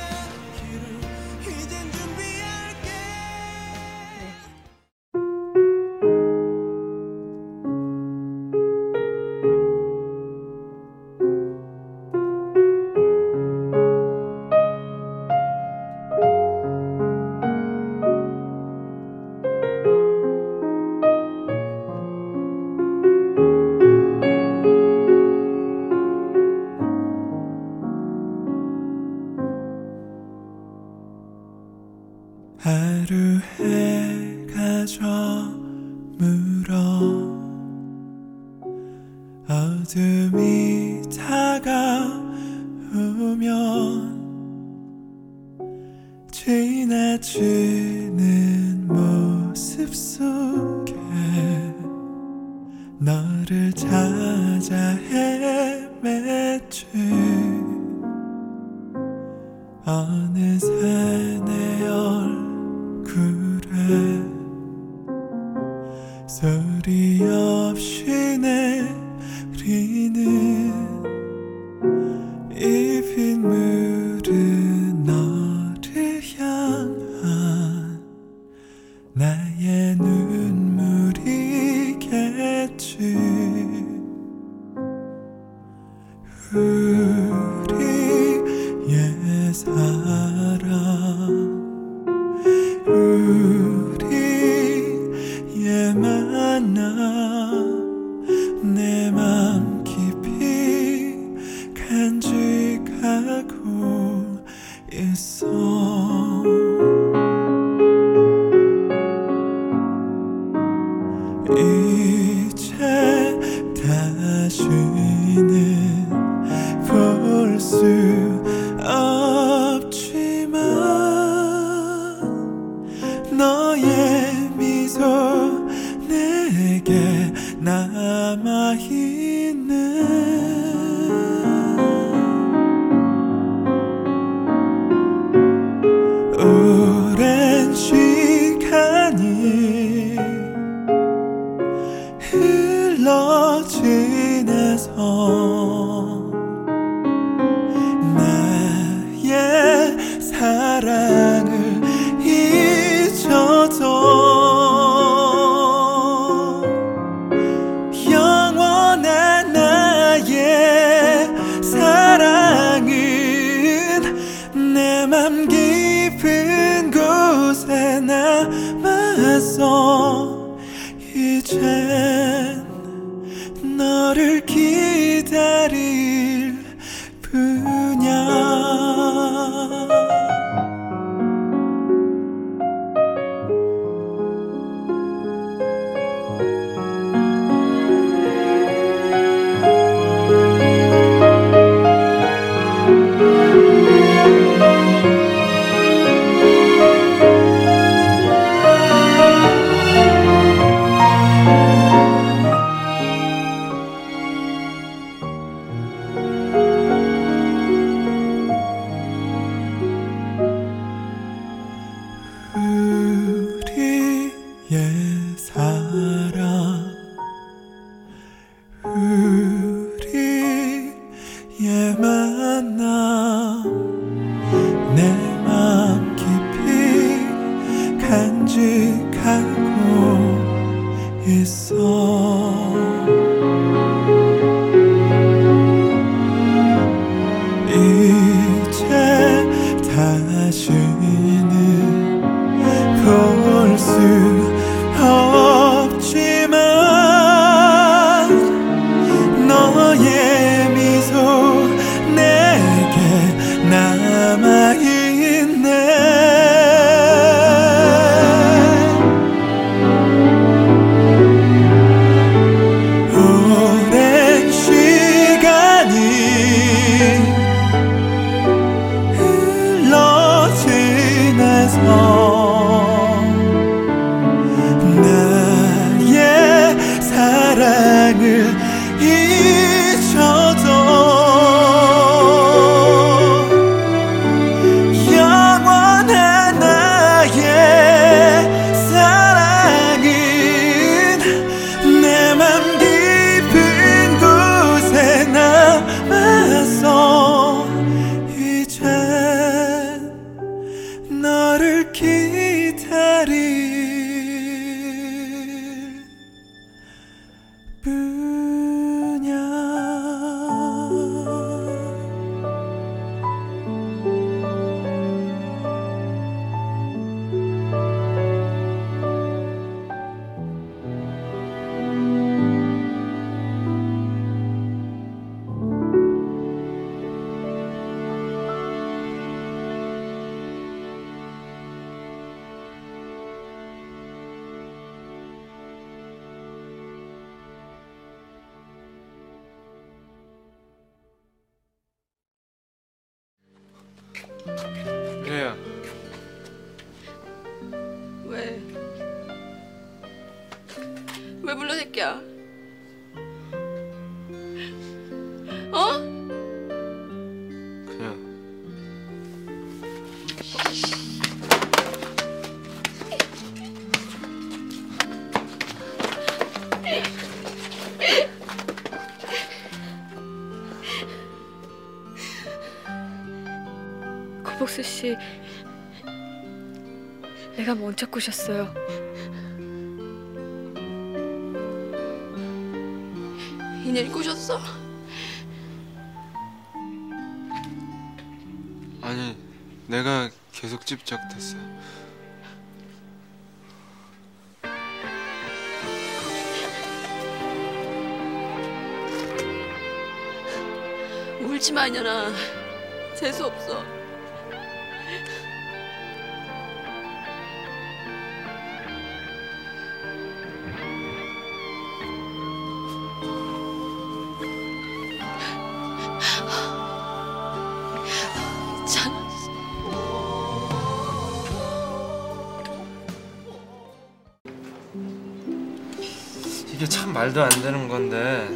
Speaker 1: 말도 안 되는 건데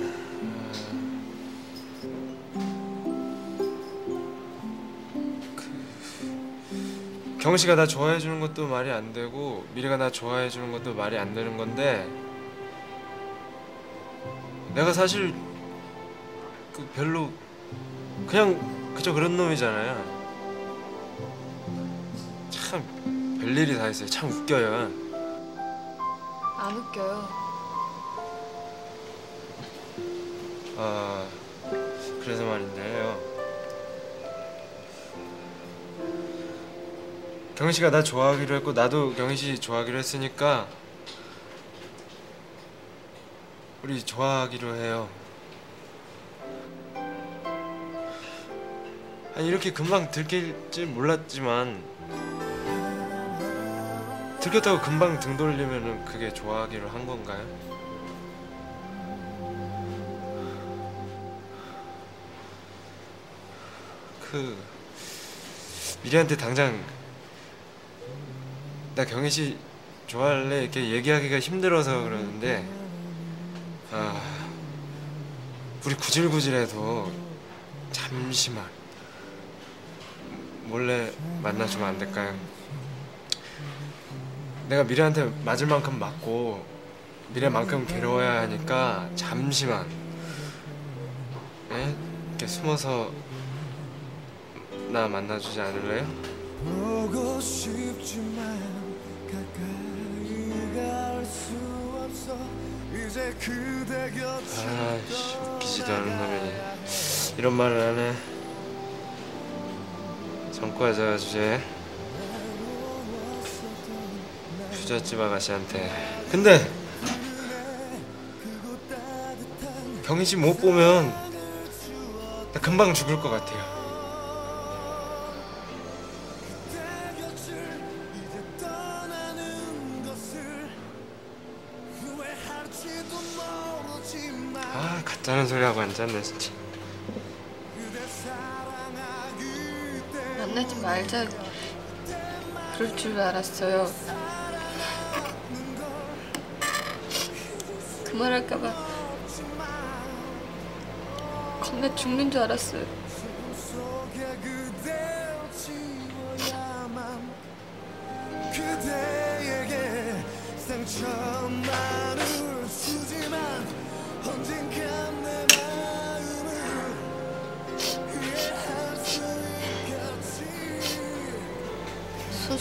Speaker 1: 그 경씨가 나 좋아해 주는 것도 말이 안 되고 미래가 나 좋아해 주는 것도 말이 안 되는 건데 내가 사실 그 별로 그냥 그저 그런 놈이잖아요. 참 별일이 다 있어요. 참 웃겨요.
Speaker 11: 안 웃겨요.
Speaker 1: 아 그래서 말인데요. 경희 씨가 나 좋아하기로 했고 나도 경희 씨 좋아하기로 했으니까 우리 좋아하기로 해요. 아니 이렇게 금방 들킬 줄 몰랐지만 들켰다고 금방 등 돌리면은 그게 좋아하기로 한 건가요? 그 미리한테 당장 나 경희 씨 좋아할래 이렇게 얘기하기가 힘들어서 그러는데 아 우리 구질구질해도 잠시만 몰래 만나주면 안 될까요? 내가 미래한테 맞을 만큼 맞고 미래만큼 괴로워야 하니까 잠시만 예? 이렇게 숨어서 나 만나주지 않을래요? 아이씨 웃기지도 않은 놈이. 이런 말을 하네. 전과자 주제. 부잣집 아가씨한테. 근데 씨못 보면 나 금방 죽을 것 같아요 가짜는 소리 하고 앉았네 진짜
Speaker 11: 만나지 말자. 그럴 줄 알았어요. 그 말할까봐 겁나 죽는 줄 알았어요.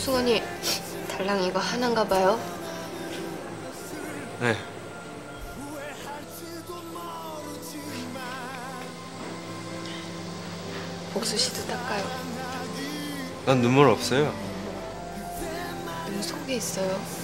Speaker 11: 손수건이 달랑 이거 하나인가 봐요.
Speaker 1: 네
Speaker 11: 복수 씨도 닦아요.
Speaker 1: 난 눈물 없어요
Speaker 11: 눈 속에 있어요.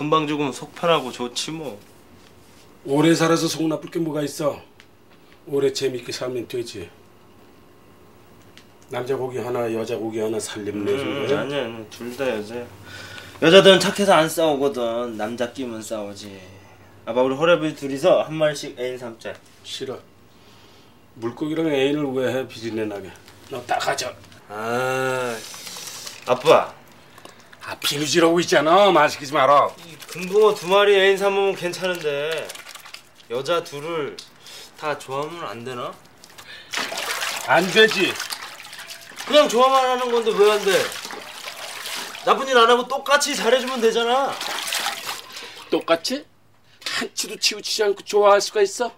Speaker 15: 금방
Speaker 1: 죽으면 속 편하고 좋지 뭐.
Speaker 15: 오래 살아서 속 나쁠 게 뭐가 있어? 오래 재밌게 살면 되지. 남자 고기 하나, 여자 고기 하나 살림 내준
Speaker 1: 음,
Speaker 15: 거야?
Speaker 1: 아니야, 아니야. 둘다 여자야. 여자들은 착해서 안 싸우거든. 남자 끼면 싸우지. 아빠 우리 호래비 둘이서 한 마리씩 애인 삼자.
Speaker 15: 싫어. 물고기랑 애인을 왜 해 비린내 나게? 너 나가자.
Speaker 1: 아, 아빠.
Speaker 15: 아 비누질하고 있잖아. 말 시키지 마라.
Speaker 1: 금붕어 두 마리 애인 삼으면 괜찮은데 여자 둘을 다 좋아하면 안 되나?
Speaker 15: 안 되지.
Speaker 1: 그냥 좋아만 하는 건데 왜 안 돼? 나쁜 일 안 하고 똑같이 잘해주면 되잖아.
Speaker 15: 똑같이? 한치도 치우치지 않고 좋아할 수가 있어?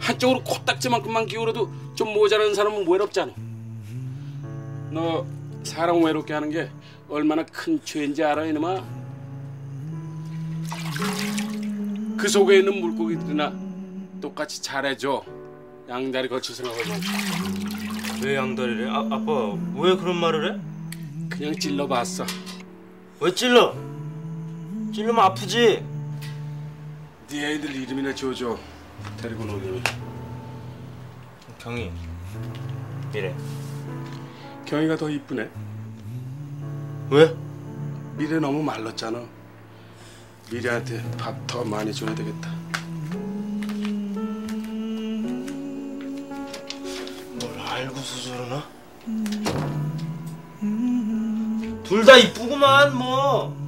Speaker 15: 한쪽으로 코딱지만큼만 기울어도 좀 모자라는 사람은 외롭잖아. 너 사람 외롭게 하는 게 얼마나 큰 죄인지 알아 이놈아? 그 속에 있는 물고기들이나 똑같이 잘해줘. 양다리 걸쳐 생각하면
Speaker 1: 왜 양다리래? 아, 아빠 왜 그런 말을 해?
Speaker 15: 그냥 찔러봤어.
Speaker 1: 왜 찔러? 찔르면 아프지.
Speaker 15: 네 애들 이름이나 지어줘. 데리고 놀려면.
Speaker 1: 경희. 이래.
Speaker 15: 경이가 더 이쁘네.
Speaker 1: 왜?
Speaker 15: 미래 너무 말랐잖아. 미래한테 밥 더 많이 줘야 되겠다.
Speaker 1: 뭘 알고서 저러나? 둘 다 이쁘구만 뭐.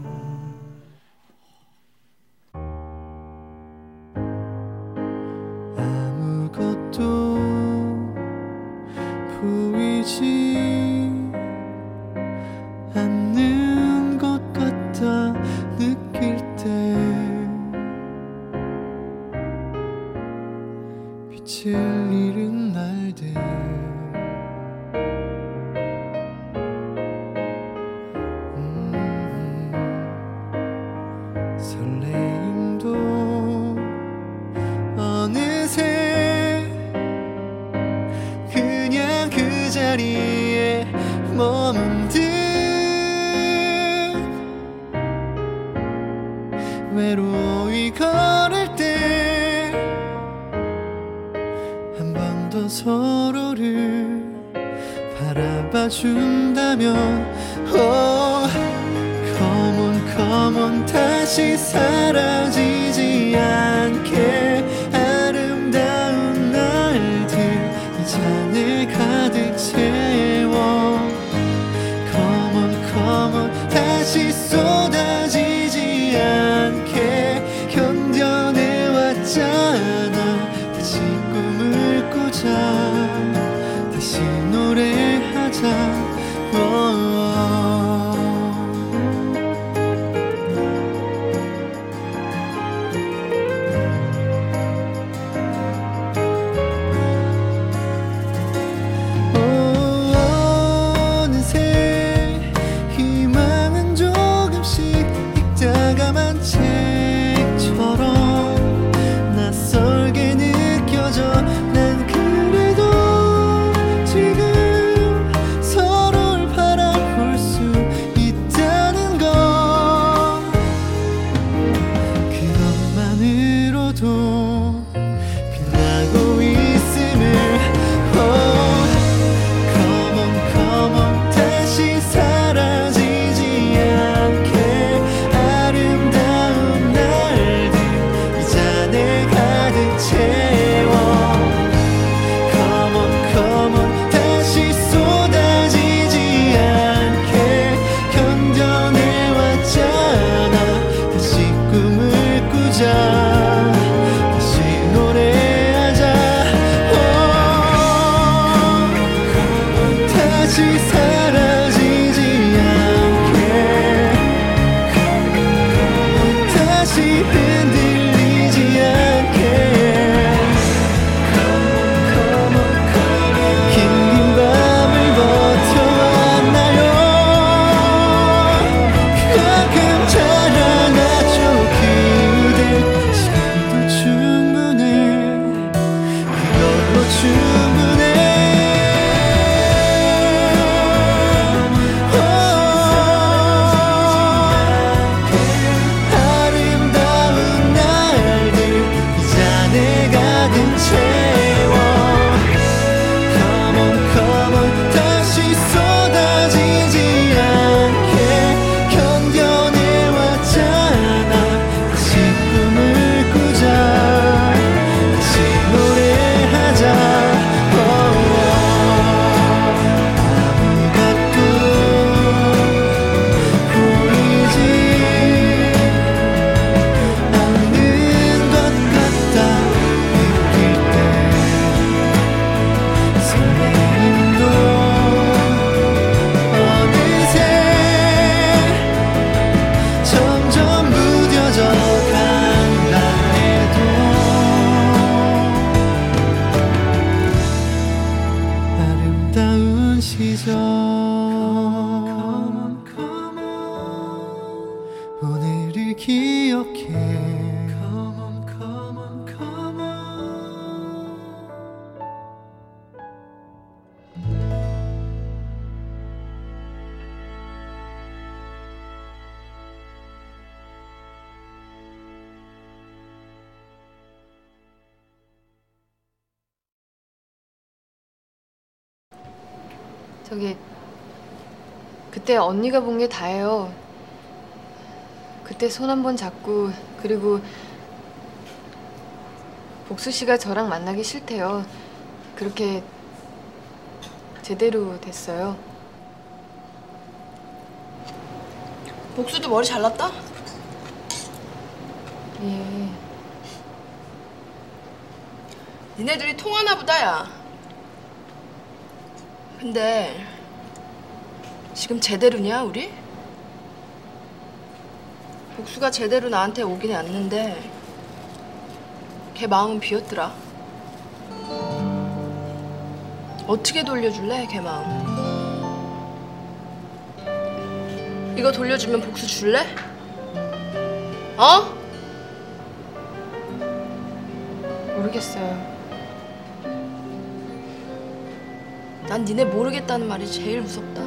Speaker 3: 저기 그때 언니가 본 게 다예요. 그때 손 한 번 잡고 그리고 복수 씨가 저랑 만나기 싫대요. 그렇게 제대로 됐어요.
Speaker 2: 복수도 머리 잘랐다?
Speaker 3: 예.
Speaker 2: 니네들이 통하나 보다 야. 근데 지금 제대로냐 우리? 복수가 제대로 나한테 오긴 왔는데 걔 마음은 비었더라 어떻게 돌려줄래 걔 마음 이거 돌려주면 복수 줄래? 어?
Speaker 3: 모르겠어요
Speaker 2: 난 니네 모르겠다는 말이 제일 무섭다.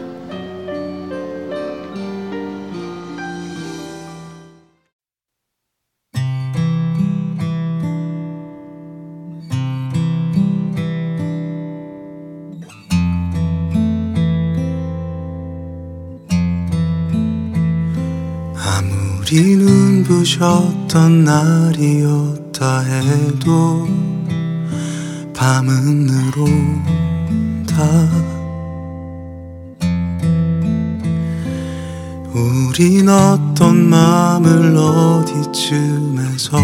Speaker 11: 아무리 눈부셨던 날이었다 해도 밤은 으로 우린 어떤 마음을 어디쯤에서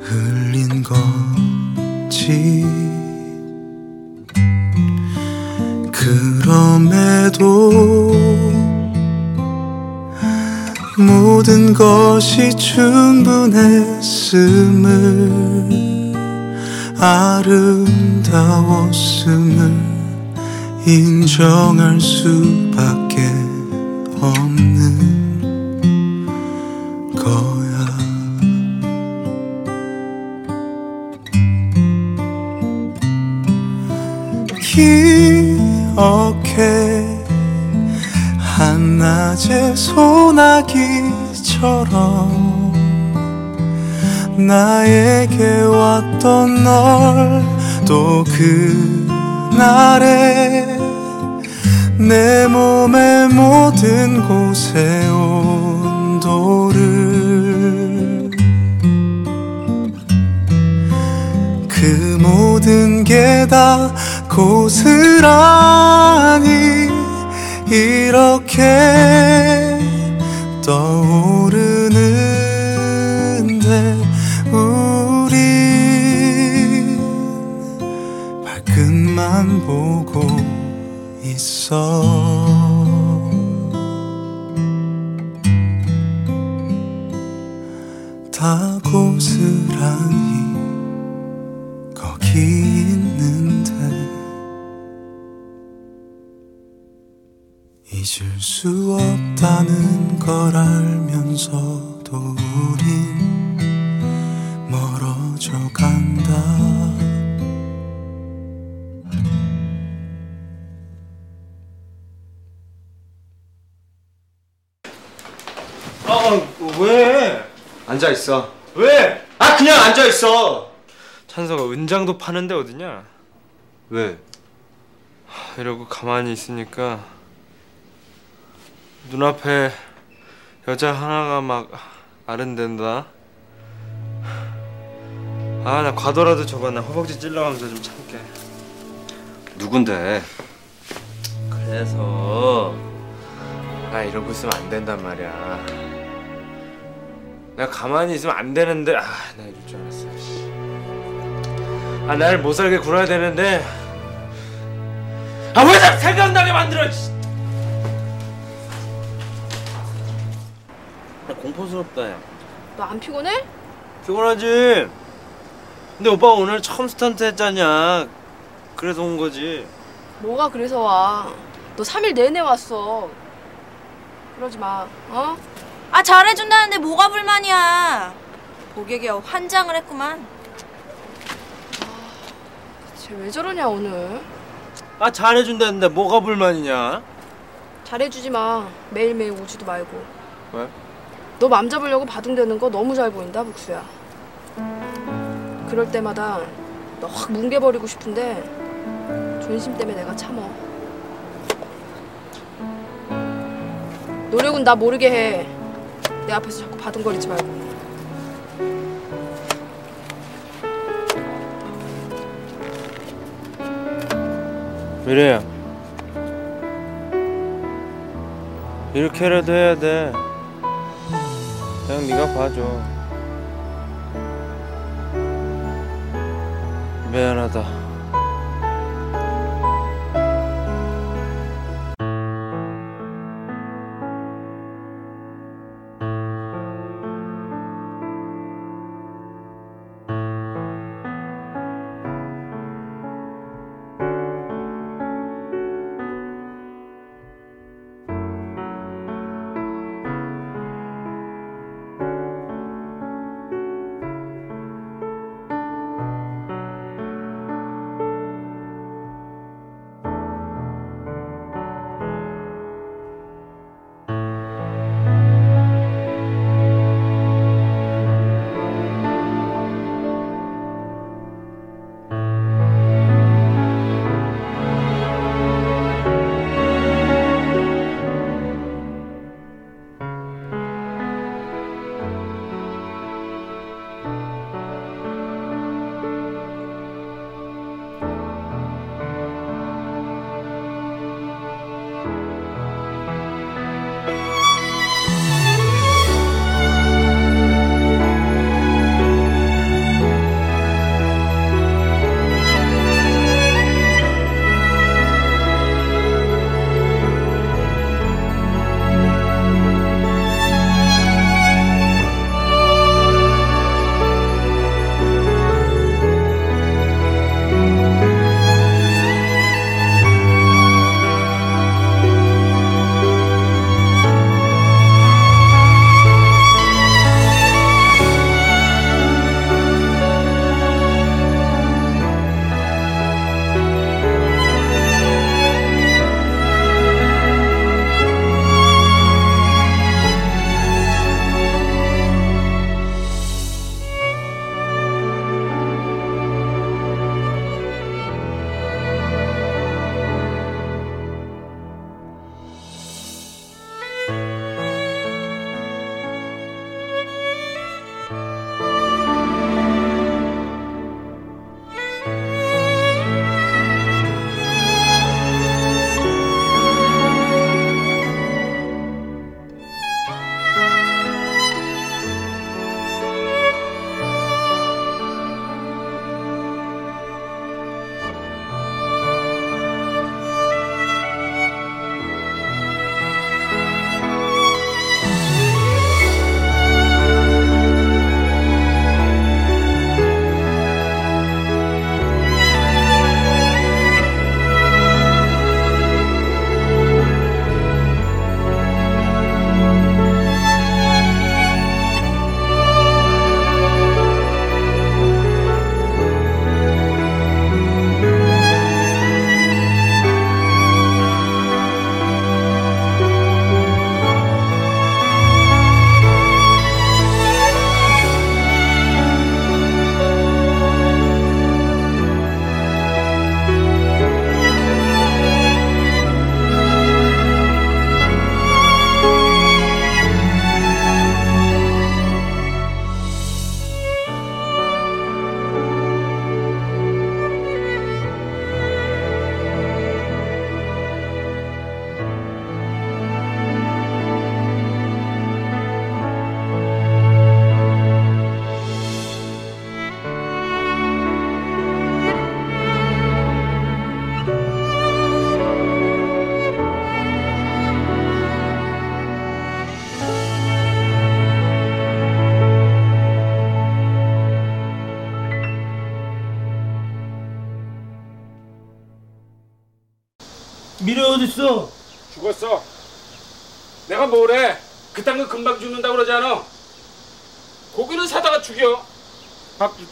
Speaker 11: 흘린 건지. 그럼에도 모든 것이 충분했음을 아름다웠음을 인정할 수밖에 없는 거야. 기억해. 한낮의 소나기처럼 나에게 왔던 널 또 그날에 내 몸의 모든 곳에 온도를 그 모든 게 다 고스란히 이렇게 떠오르 있어. 다 고스란히 거기 있는데 잊을 수 없다는 걸 알면서
Speaker 10: 앉아 있어.
Speaker 1: 왜?
Speaker 10: 아 그냥 앉아 있어.
Speaker 1: 찬서가 은장도 파는데 어디냐?
Speaker 10: 왜?
Speaker 1: 이러고 가만히 있으니까 눈앞에 여자 하나가 막 아른댄다. 아 나 과도라도 저거 나 허벅지 찔러가면서 좀 참게.
Speaker 10: 누군데?
Speaker 1: 그래서 나 이러고 있으면 안 된단 말이야. 내가 가만히 있으면 안 되는데 아 나 이럴 줄 알았어. 씨. 아 나를 못 살게 굴어야 되는데 아 왜 자꾸 생각나게 만들어? 씨. 나 공포스럽다 야.
Speaker 2: 너 안 피곤해?
Speaker 1: 피곤하지. 근데 오빠 오늘 처음 스턴트 했잖냐. 그래서 온 거지.
Speaker 2: 뭐가 그래서 와? 너 3일 내내 왔어. 그러지 마. 어?
Speaker 13: 아 잘해준다는데 뭐가 불만이야? 고객이 환장을 했구만.
Speaker 2: 쟤 왜 저러냐 오늘?
Speaker 1: 아 잘해준다는데 뭐가 불만이냐?
Speaker 2: 잘해주지 마. 매일매일 오지도 말고.
Speaker 1: 왜?
Speaker 2: 너 맘 잡으려고 바둥대는 거 너무 잘 보인다 북수야. 그럴 때마다 너 확 뭉개버리고 싶은데 존심 때문에 내가 참어. 노력은 나 모르게 해. 내 앞에서 자꾸 바둥거리지 말고.
Speaker 1: 미래야. 이렇게라도 해야 돼. 그냥 네가 봐줘. 미안하다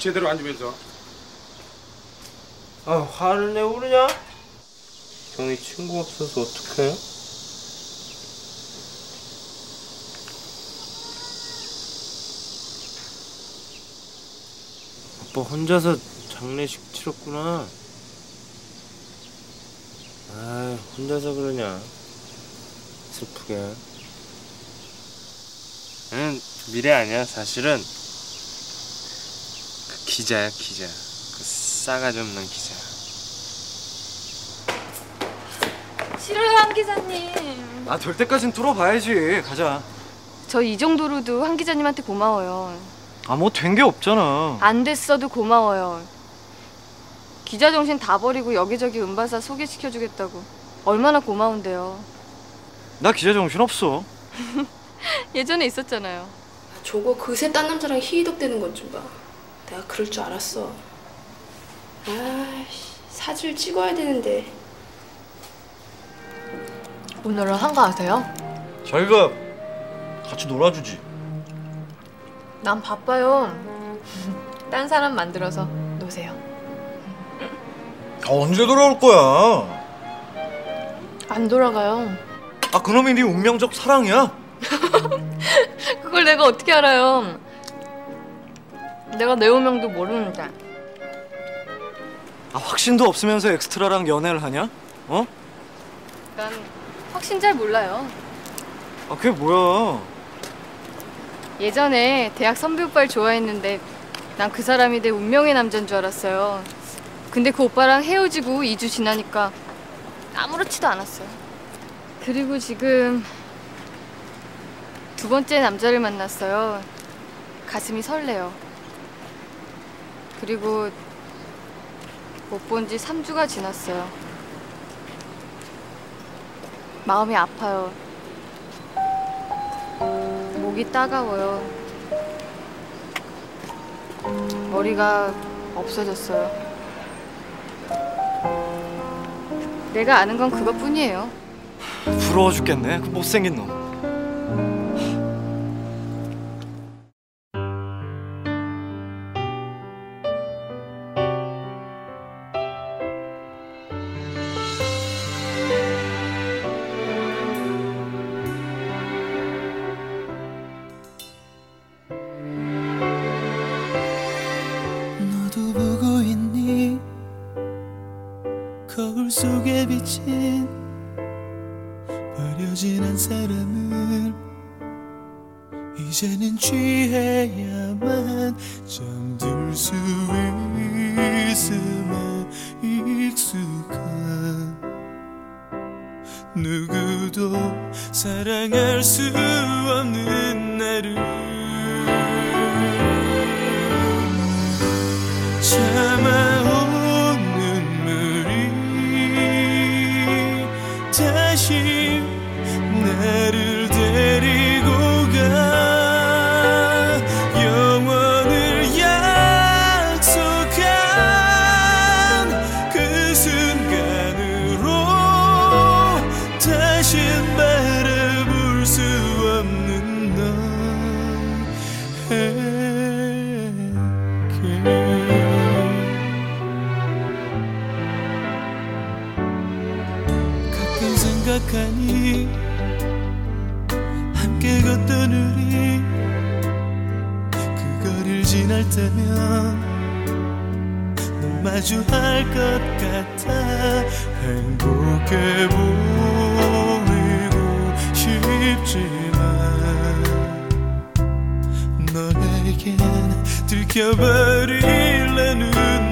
Speaker 15: 제대로 안 주면서.
Speaker 1: 아 화를 내고 그러냐? 형이 친구 없어서 어떡해? 아빠 혼자서 장례식 치렀구나. 아 혼자서 그러냐? 슬프게. 얘는 미래 아니야 사실은. 그 기자야 기자. 그 싸가지 없는 기자.
Speaker 3: 싫어요 한 기자님.
Speaker 10: 아 될 때까진 뚫어봐야지. 가자.
Speaker 3: 저 이 정도로도 한 기자님한테 고마워요.
Speaker 10: 아 뭐 된 게 없잖아.
Speaker 3: 안 됐어도 고마워요. 기자 정신 다 버리고 여기저기 음반사 소개시켜주겠다고. 얼마나 고마운데요.
Speaker 10: 나 기자 정신 없어.
Speaker 3: 예전에 있었잖아요.
Speaker 2: 저거 그새 딴 남자랑 희희덕대는 것 좀 봐. 내가 그럴 줄 알았어. 아이씨, 사진 찍어야 되는데.
Speaker 3: 오늘은 한가하세요?
Speaker 10: 자기가 같이 놀아주지.
Speaker 3: 난 바빠요. 딴 사람 만들어서 노세요.
Speaker 10: 아, 언제 돌아올 거야?
Speaker 3: 안 돌아가요.
Speaker 10: 아 그놈이 네 운명적 사랑이야?
Speaker 3: 그걸 내가 어떻게 알아요? 내가 내 운명도 모르는데.
Speaker 10: 아 확신도 없으면서 엑스트라랑 연애를 하냐? 어?
Speaker 3: 난 확신 잘 몰라요.
Speaker 10: 아 그게 뭐야?
Speaker 3: 예전에 대학 선배 오빠를 좋아했는데 난 그 사람이 내 운명의 남자인 줄 알았어요. 근데 그 오빠랑 헤어지고 2주 지나니까 아무렇지도 않았어요. 그리고 지금 두 번째 남자를 만났어요. 가슴이 설레요. 그리고 못 본 지 3주가 지났어요. 마음이 아파요. 목이 따가워요. 머리가 없어졌어요. 내가 아는 건 그것뿐이에요.
Speaker 10: 부러워 죽겠네. 그 못생긴 놈.
Speaker 11: 생각하니 함께 걷던 우리 그 거리를 지날 때면 넌 마주할 것 같아 행복해 보이고 싶지만 너에겐 들켜버릴래 눈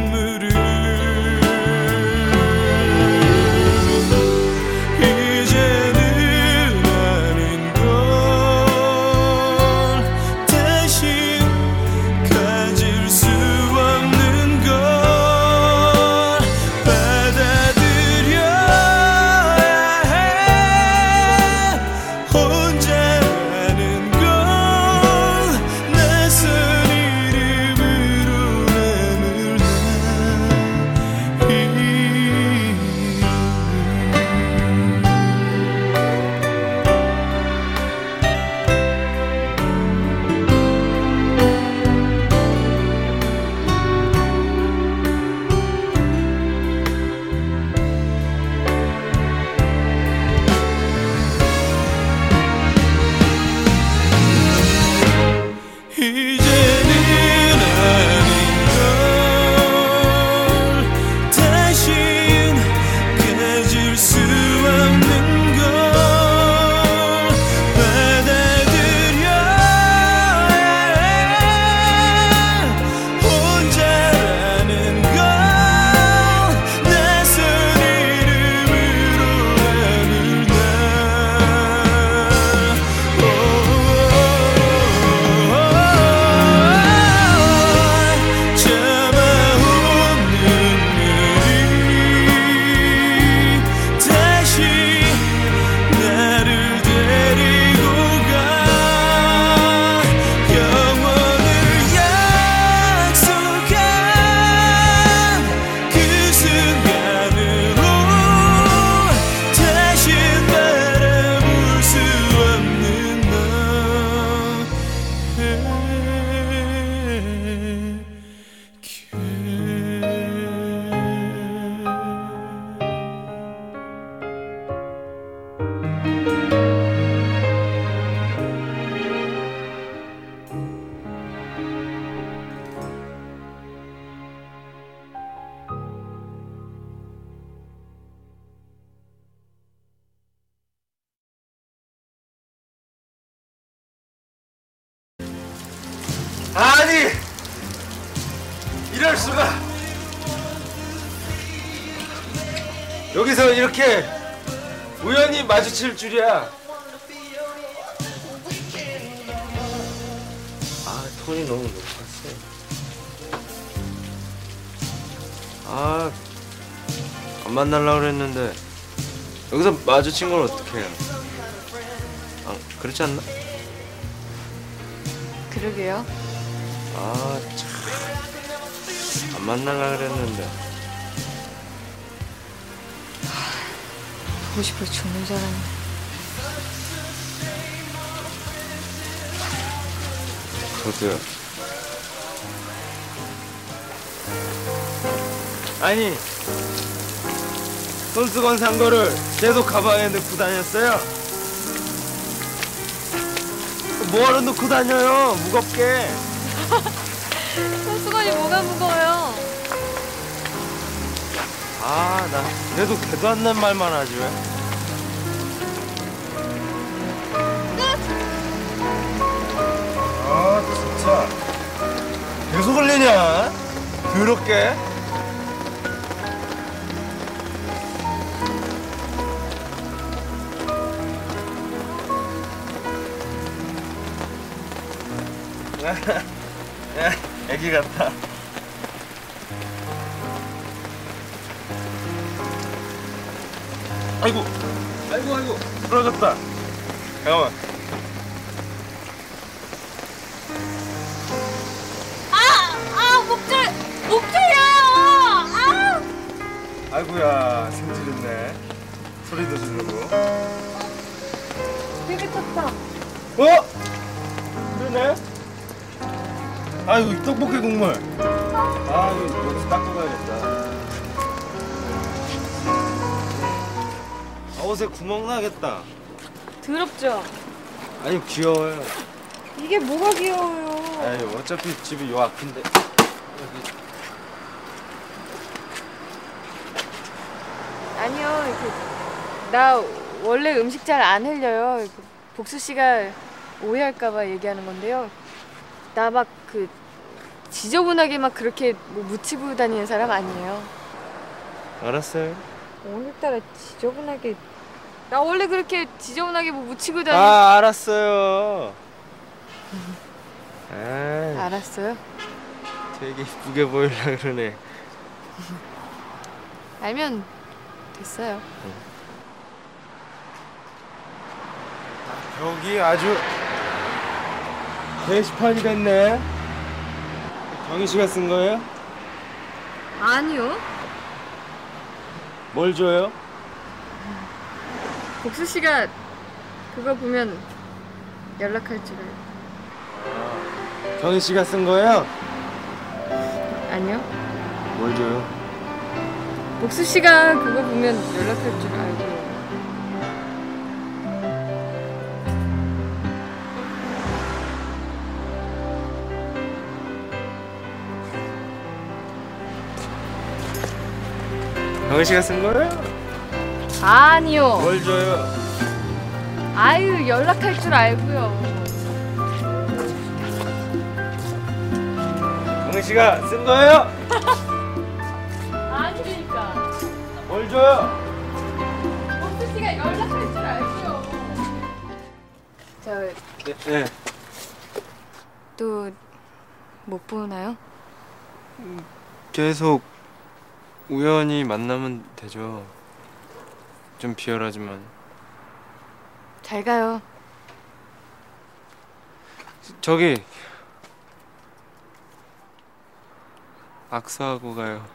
Speaker 11: 걸
Speaker 1: 어떻게 해요? 아, 그렇지 않나?
Speaker 3: 그러게요.
Speaker 1: 아, 참. 안 만날라 그랬는데.
Speaker 3: 보고 싶어 죽는 줄 알았네.
Speaker 1: 저도요. 아니, 손수건 산 거를 계속 가방에 넣고 다녔어요. 뭐하러 넣고 다녀요? 무겁게.
Speaker 3: 손수건이 뭐가 무거워요?
Speaker 1: 아, 나 그래도 개도 안 난 말만 하지 왜? 아, 진짜. 계속 흘리냐? 더럽게. 애기 같다. 아이고, 아이고, 아이고, 부러졌다. 잠깐만.
Speaker 3: 아! 아! 목줄! 목줄이에요! 아!
Speaker 1: 아이고야, 승질있네. 소리도 지르고.
Speaker 3: 되게 컸다.
Speaker 1: 어? 그러네? 아이고, 이 떡볶이 국물. 아, 이거 여기서 닦고 가야겠다. 아, 옷에 구멍 나겠다.
Speaker 3: 더럽죠?
Speaker 1: 아니, 귀여워요.
Speaker 3: 이게 뭐가 귀여워요?
Speaker 1: 아이, 어차피 집이 요 앞인데.
Speaker 3: 아니요, 이렇게 나 원래 음식 잘 안 흘려요. 복수 씨가 오해할까봐 얘기하는 건데요. 나 막 그 지저분하게 막 그렇게 뭐 묻히고 다니는 사람 아니에요.
Speaker 1: 알았어요.
Speaker 3: 오늘따라 지저분하게 나 원래 그렇게 지저분하게 뭐 묻히고 다니.
Speaker 1: 아, 알았어요. 아,
Speaker 3: 알았어요.
Speaker 1: 되게 이쁘게 보이려 그러네.
Speaker 3: 알면 됐어요.
Speaker 1: 벽이 아주 게시판이 됐네. 경희 씨가 쓴 거예요?
Speaker 3: 아니요.
Speaker 1: 뭘 줘요?
Speaker 3: 복수 씨가 그거 보면 연락할 줄 알고.
Speaker 1: 경희 씨가 쓴 거예요?
Speaker 3: 아니요.
Speaker 1: 뭘 줘요?
Speaker 3: 복수 씨가 그거 보면 연락할 줄 알고.
Speaker 1: 경희 씨가 쓴 거예요?
Speaker 3: 아니요.
Speaker 1: 뭘 줘요?
Speaker 3: 아유 연락할 줄 알고요.
Speaker 1: 경희 씨가 쓴 거예요?
Speaker 3: 아니니까.
Speaker 1: 뭘 줘요?
Speaker 3: 복수 씨가 연락할 줄 알고요.
Speaker 1: 네.
Speaker 3: 저또못 보나요?
Speaker 1: 계속 우연히 만나면 되죠. 좀 비열하지만
Speaker 3: 잘 가요.
Speaker 1: 저기 악수하고 가요.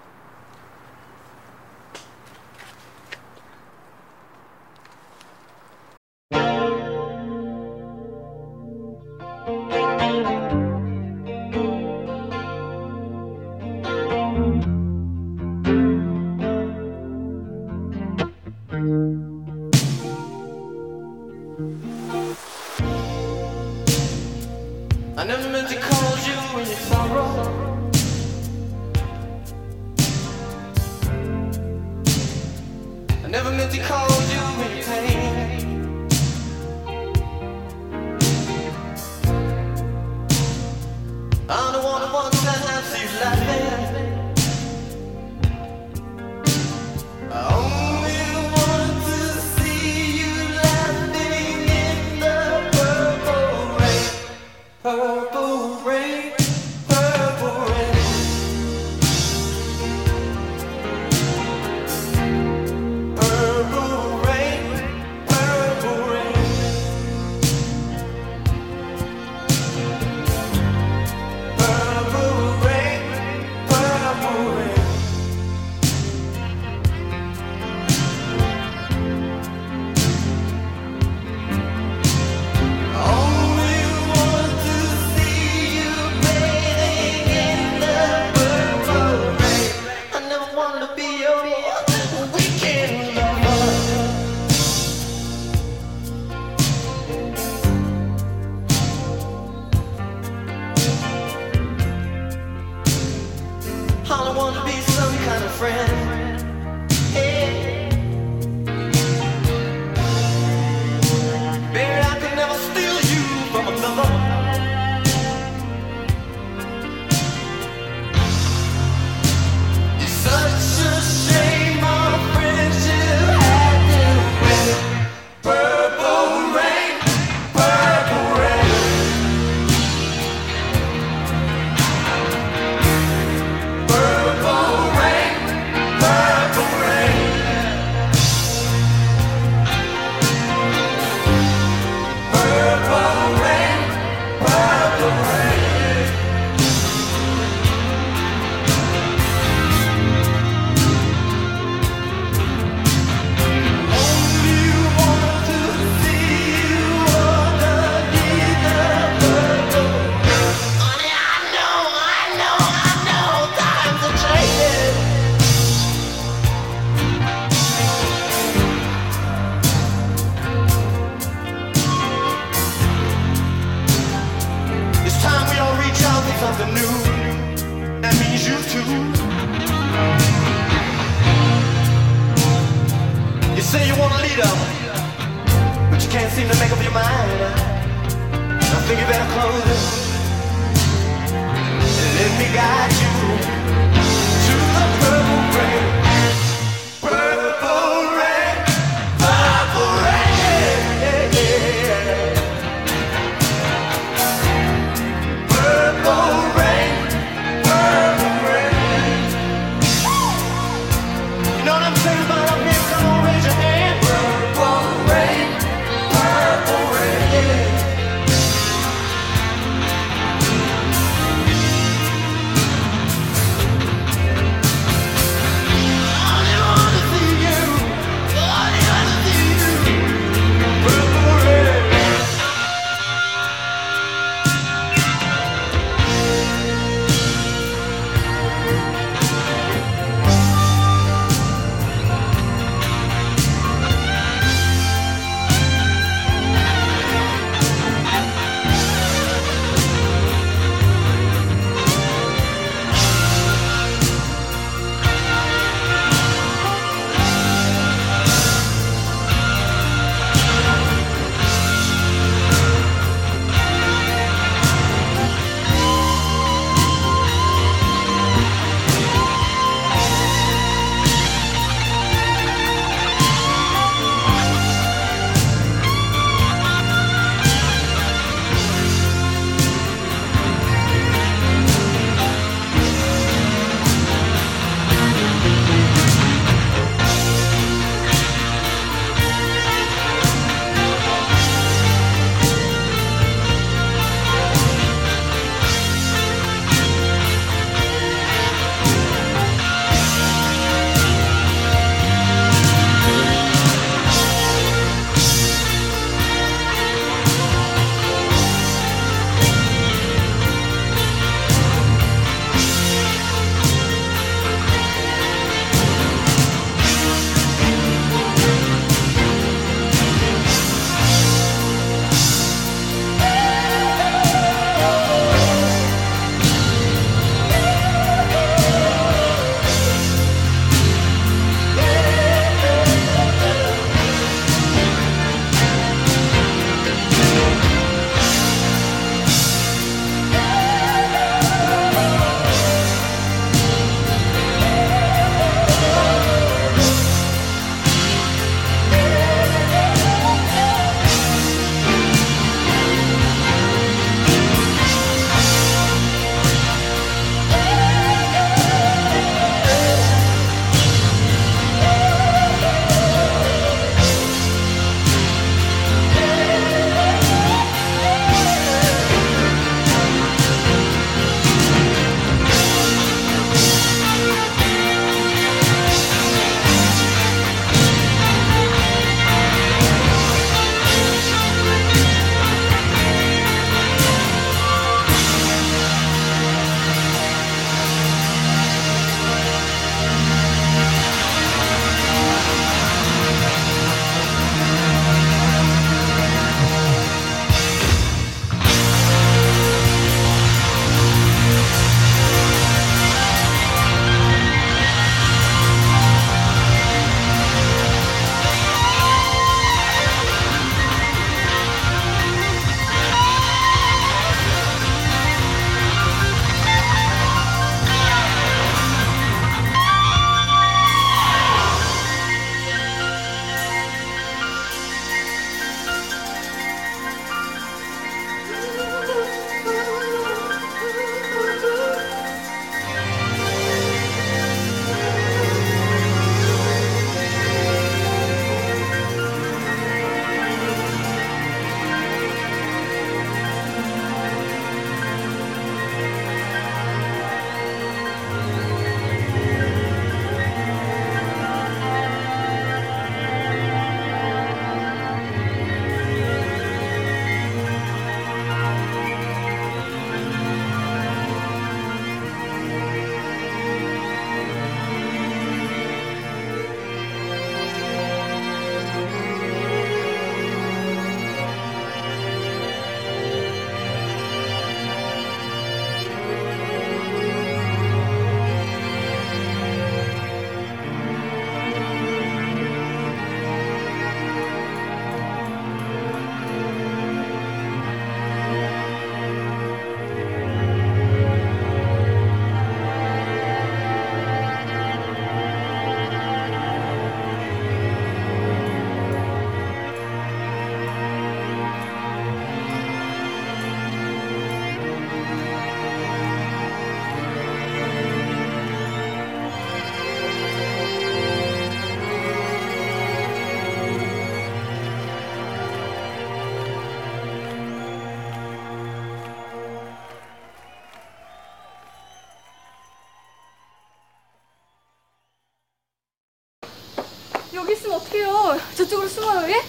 Speaker 3: 저쪽으로 숨어요, 예?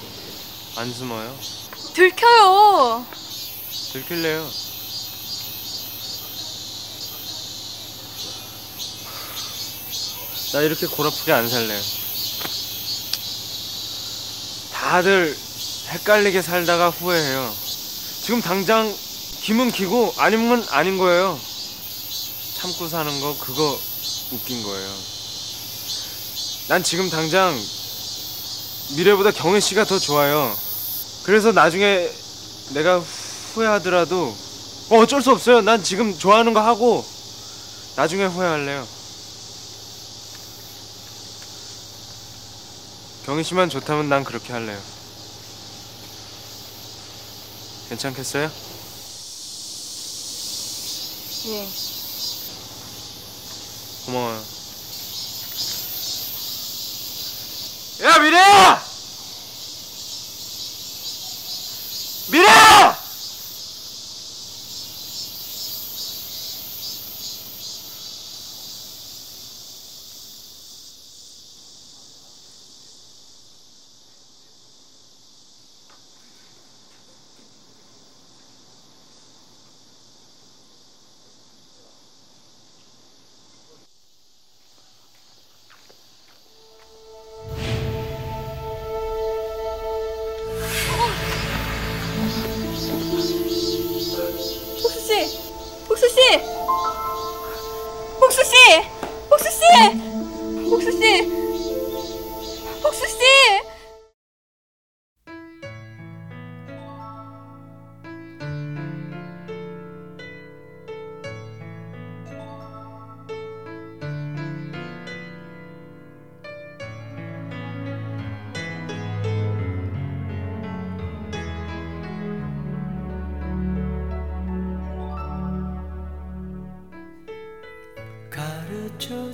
Speaker 1: 안 숨어요.
Speaker 3: 들켜요.
Speaker 1: 들킬래요. 나 이렇게 골아프게 안 살래요. 다들 헷갈리게 살다가 후회해요. 지금 당장 김은 기고 아니면 아닌 거예요. 참고 사는 거 그거 웃긴 거예요. 난 지금 당장 미래보다 경혜 씨가 더 좋아요. 그래서 나중에 내가 후회하더라도 어, 어쩔 수 없어요. 난 지금 좋아하는 거 하고 나중에 후회할래요. 경희 씨만 좋다면 난 그렇게 할래요. 괜찮겠어요?
Speaker 3: 예.
Speaker 1: 고마워요. 야 미래야! 미래야!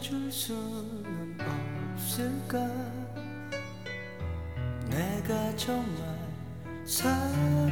Speaker 14: 가르쳐 줄 수는 없을까? 내가 정말 살아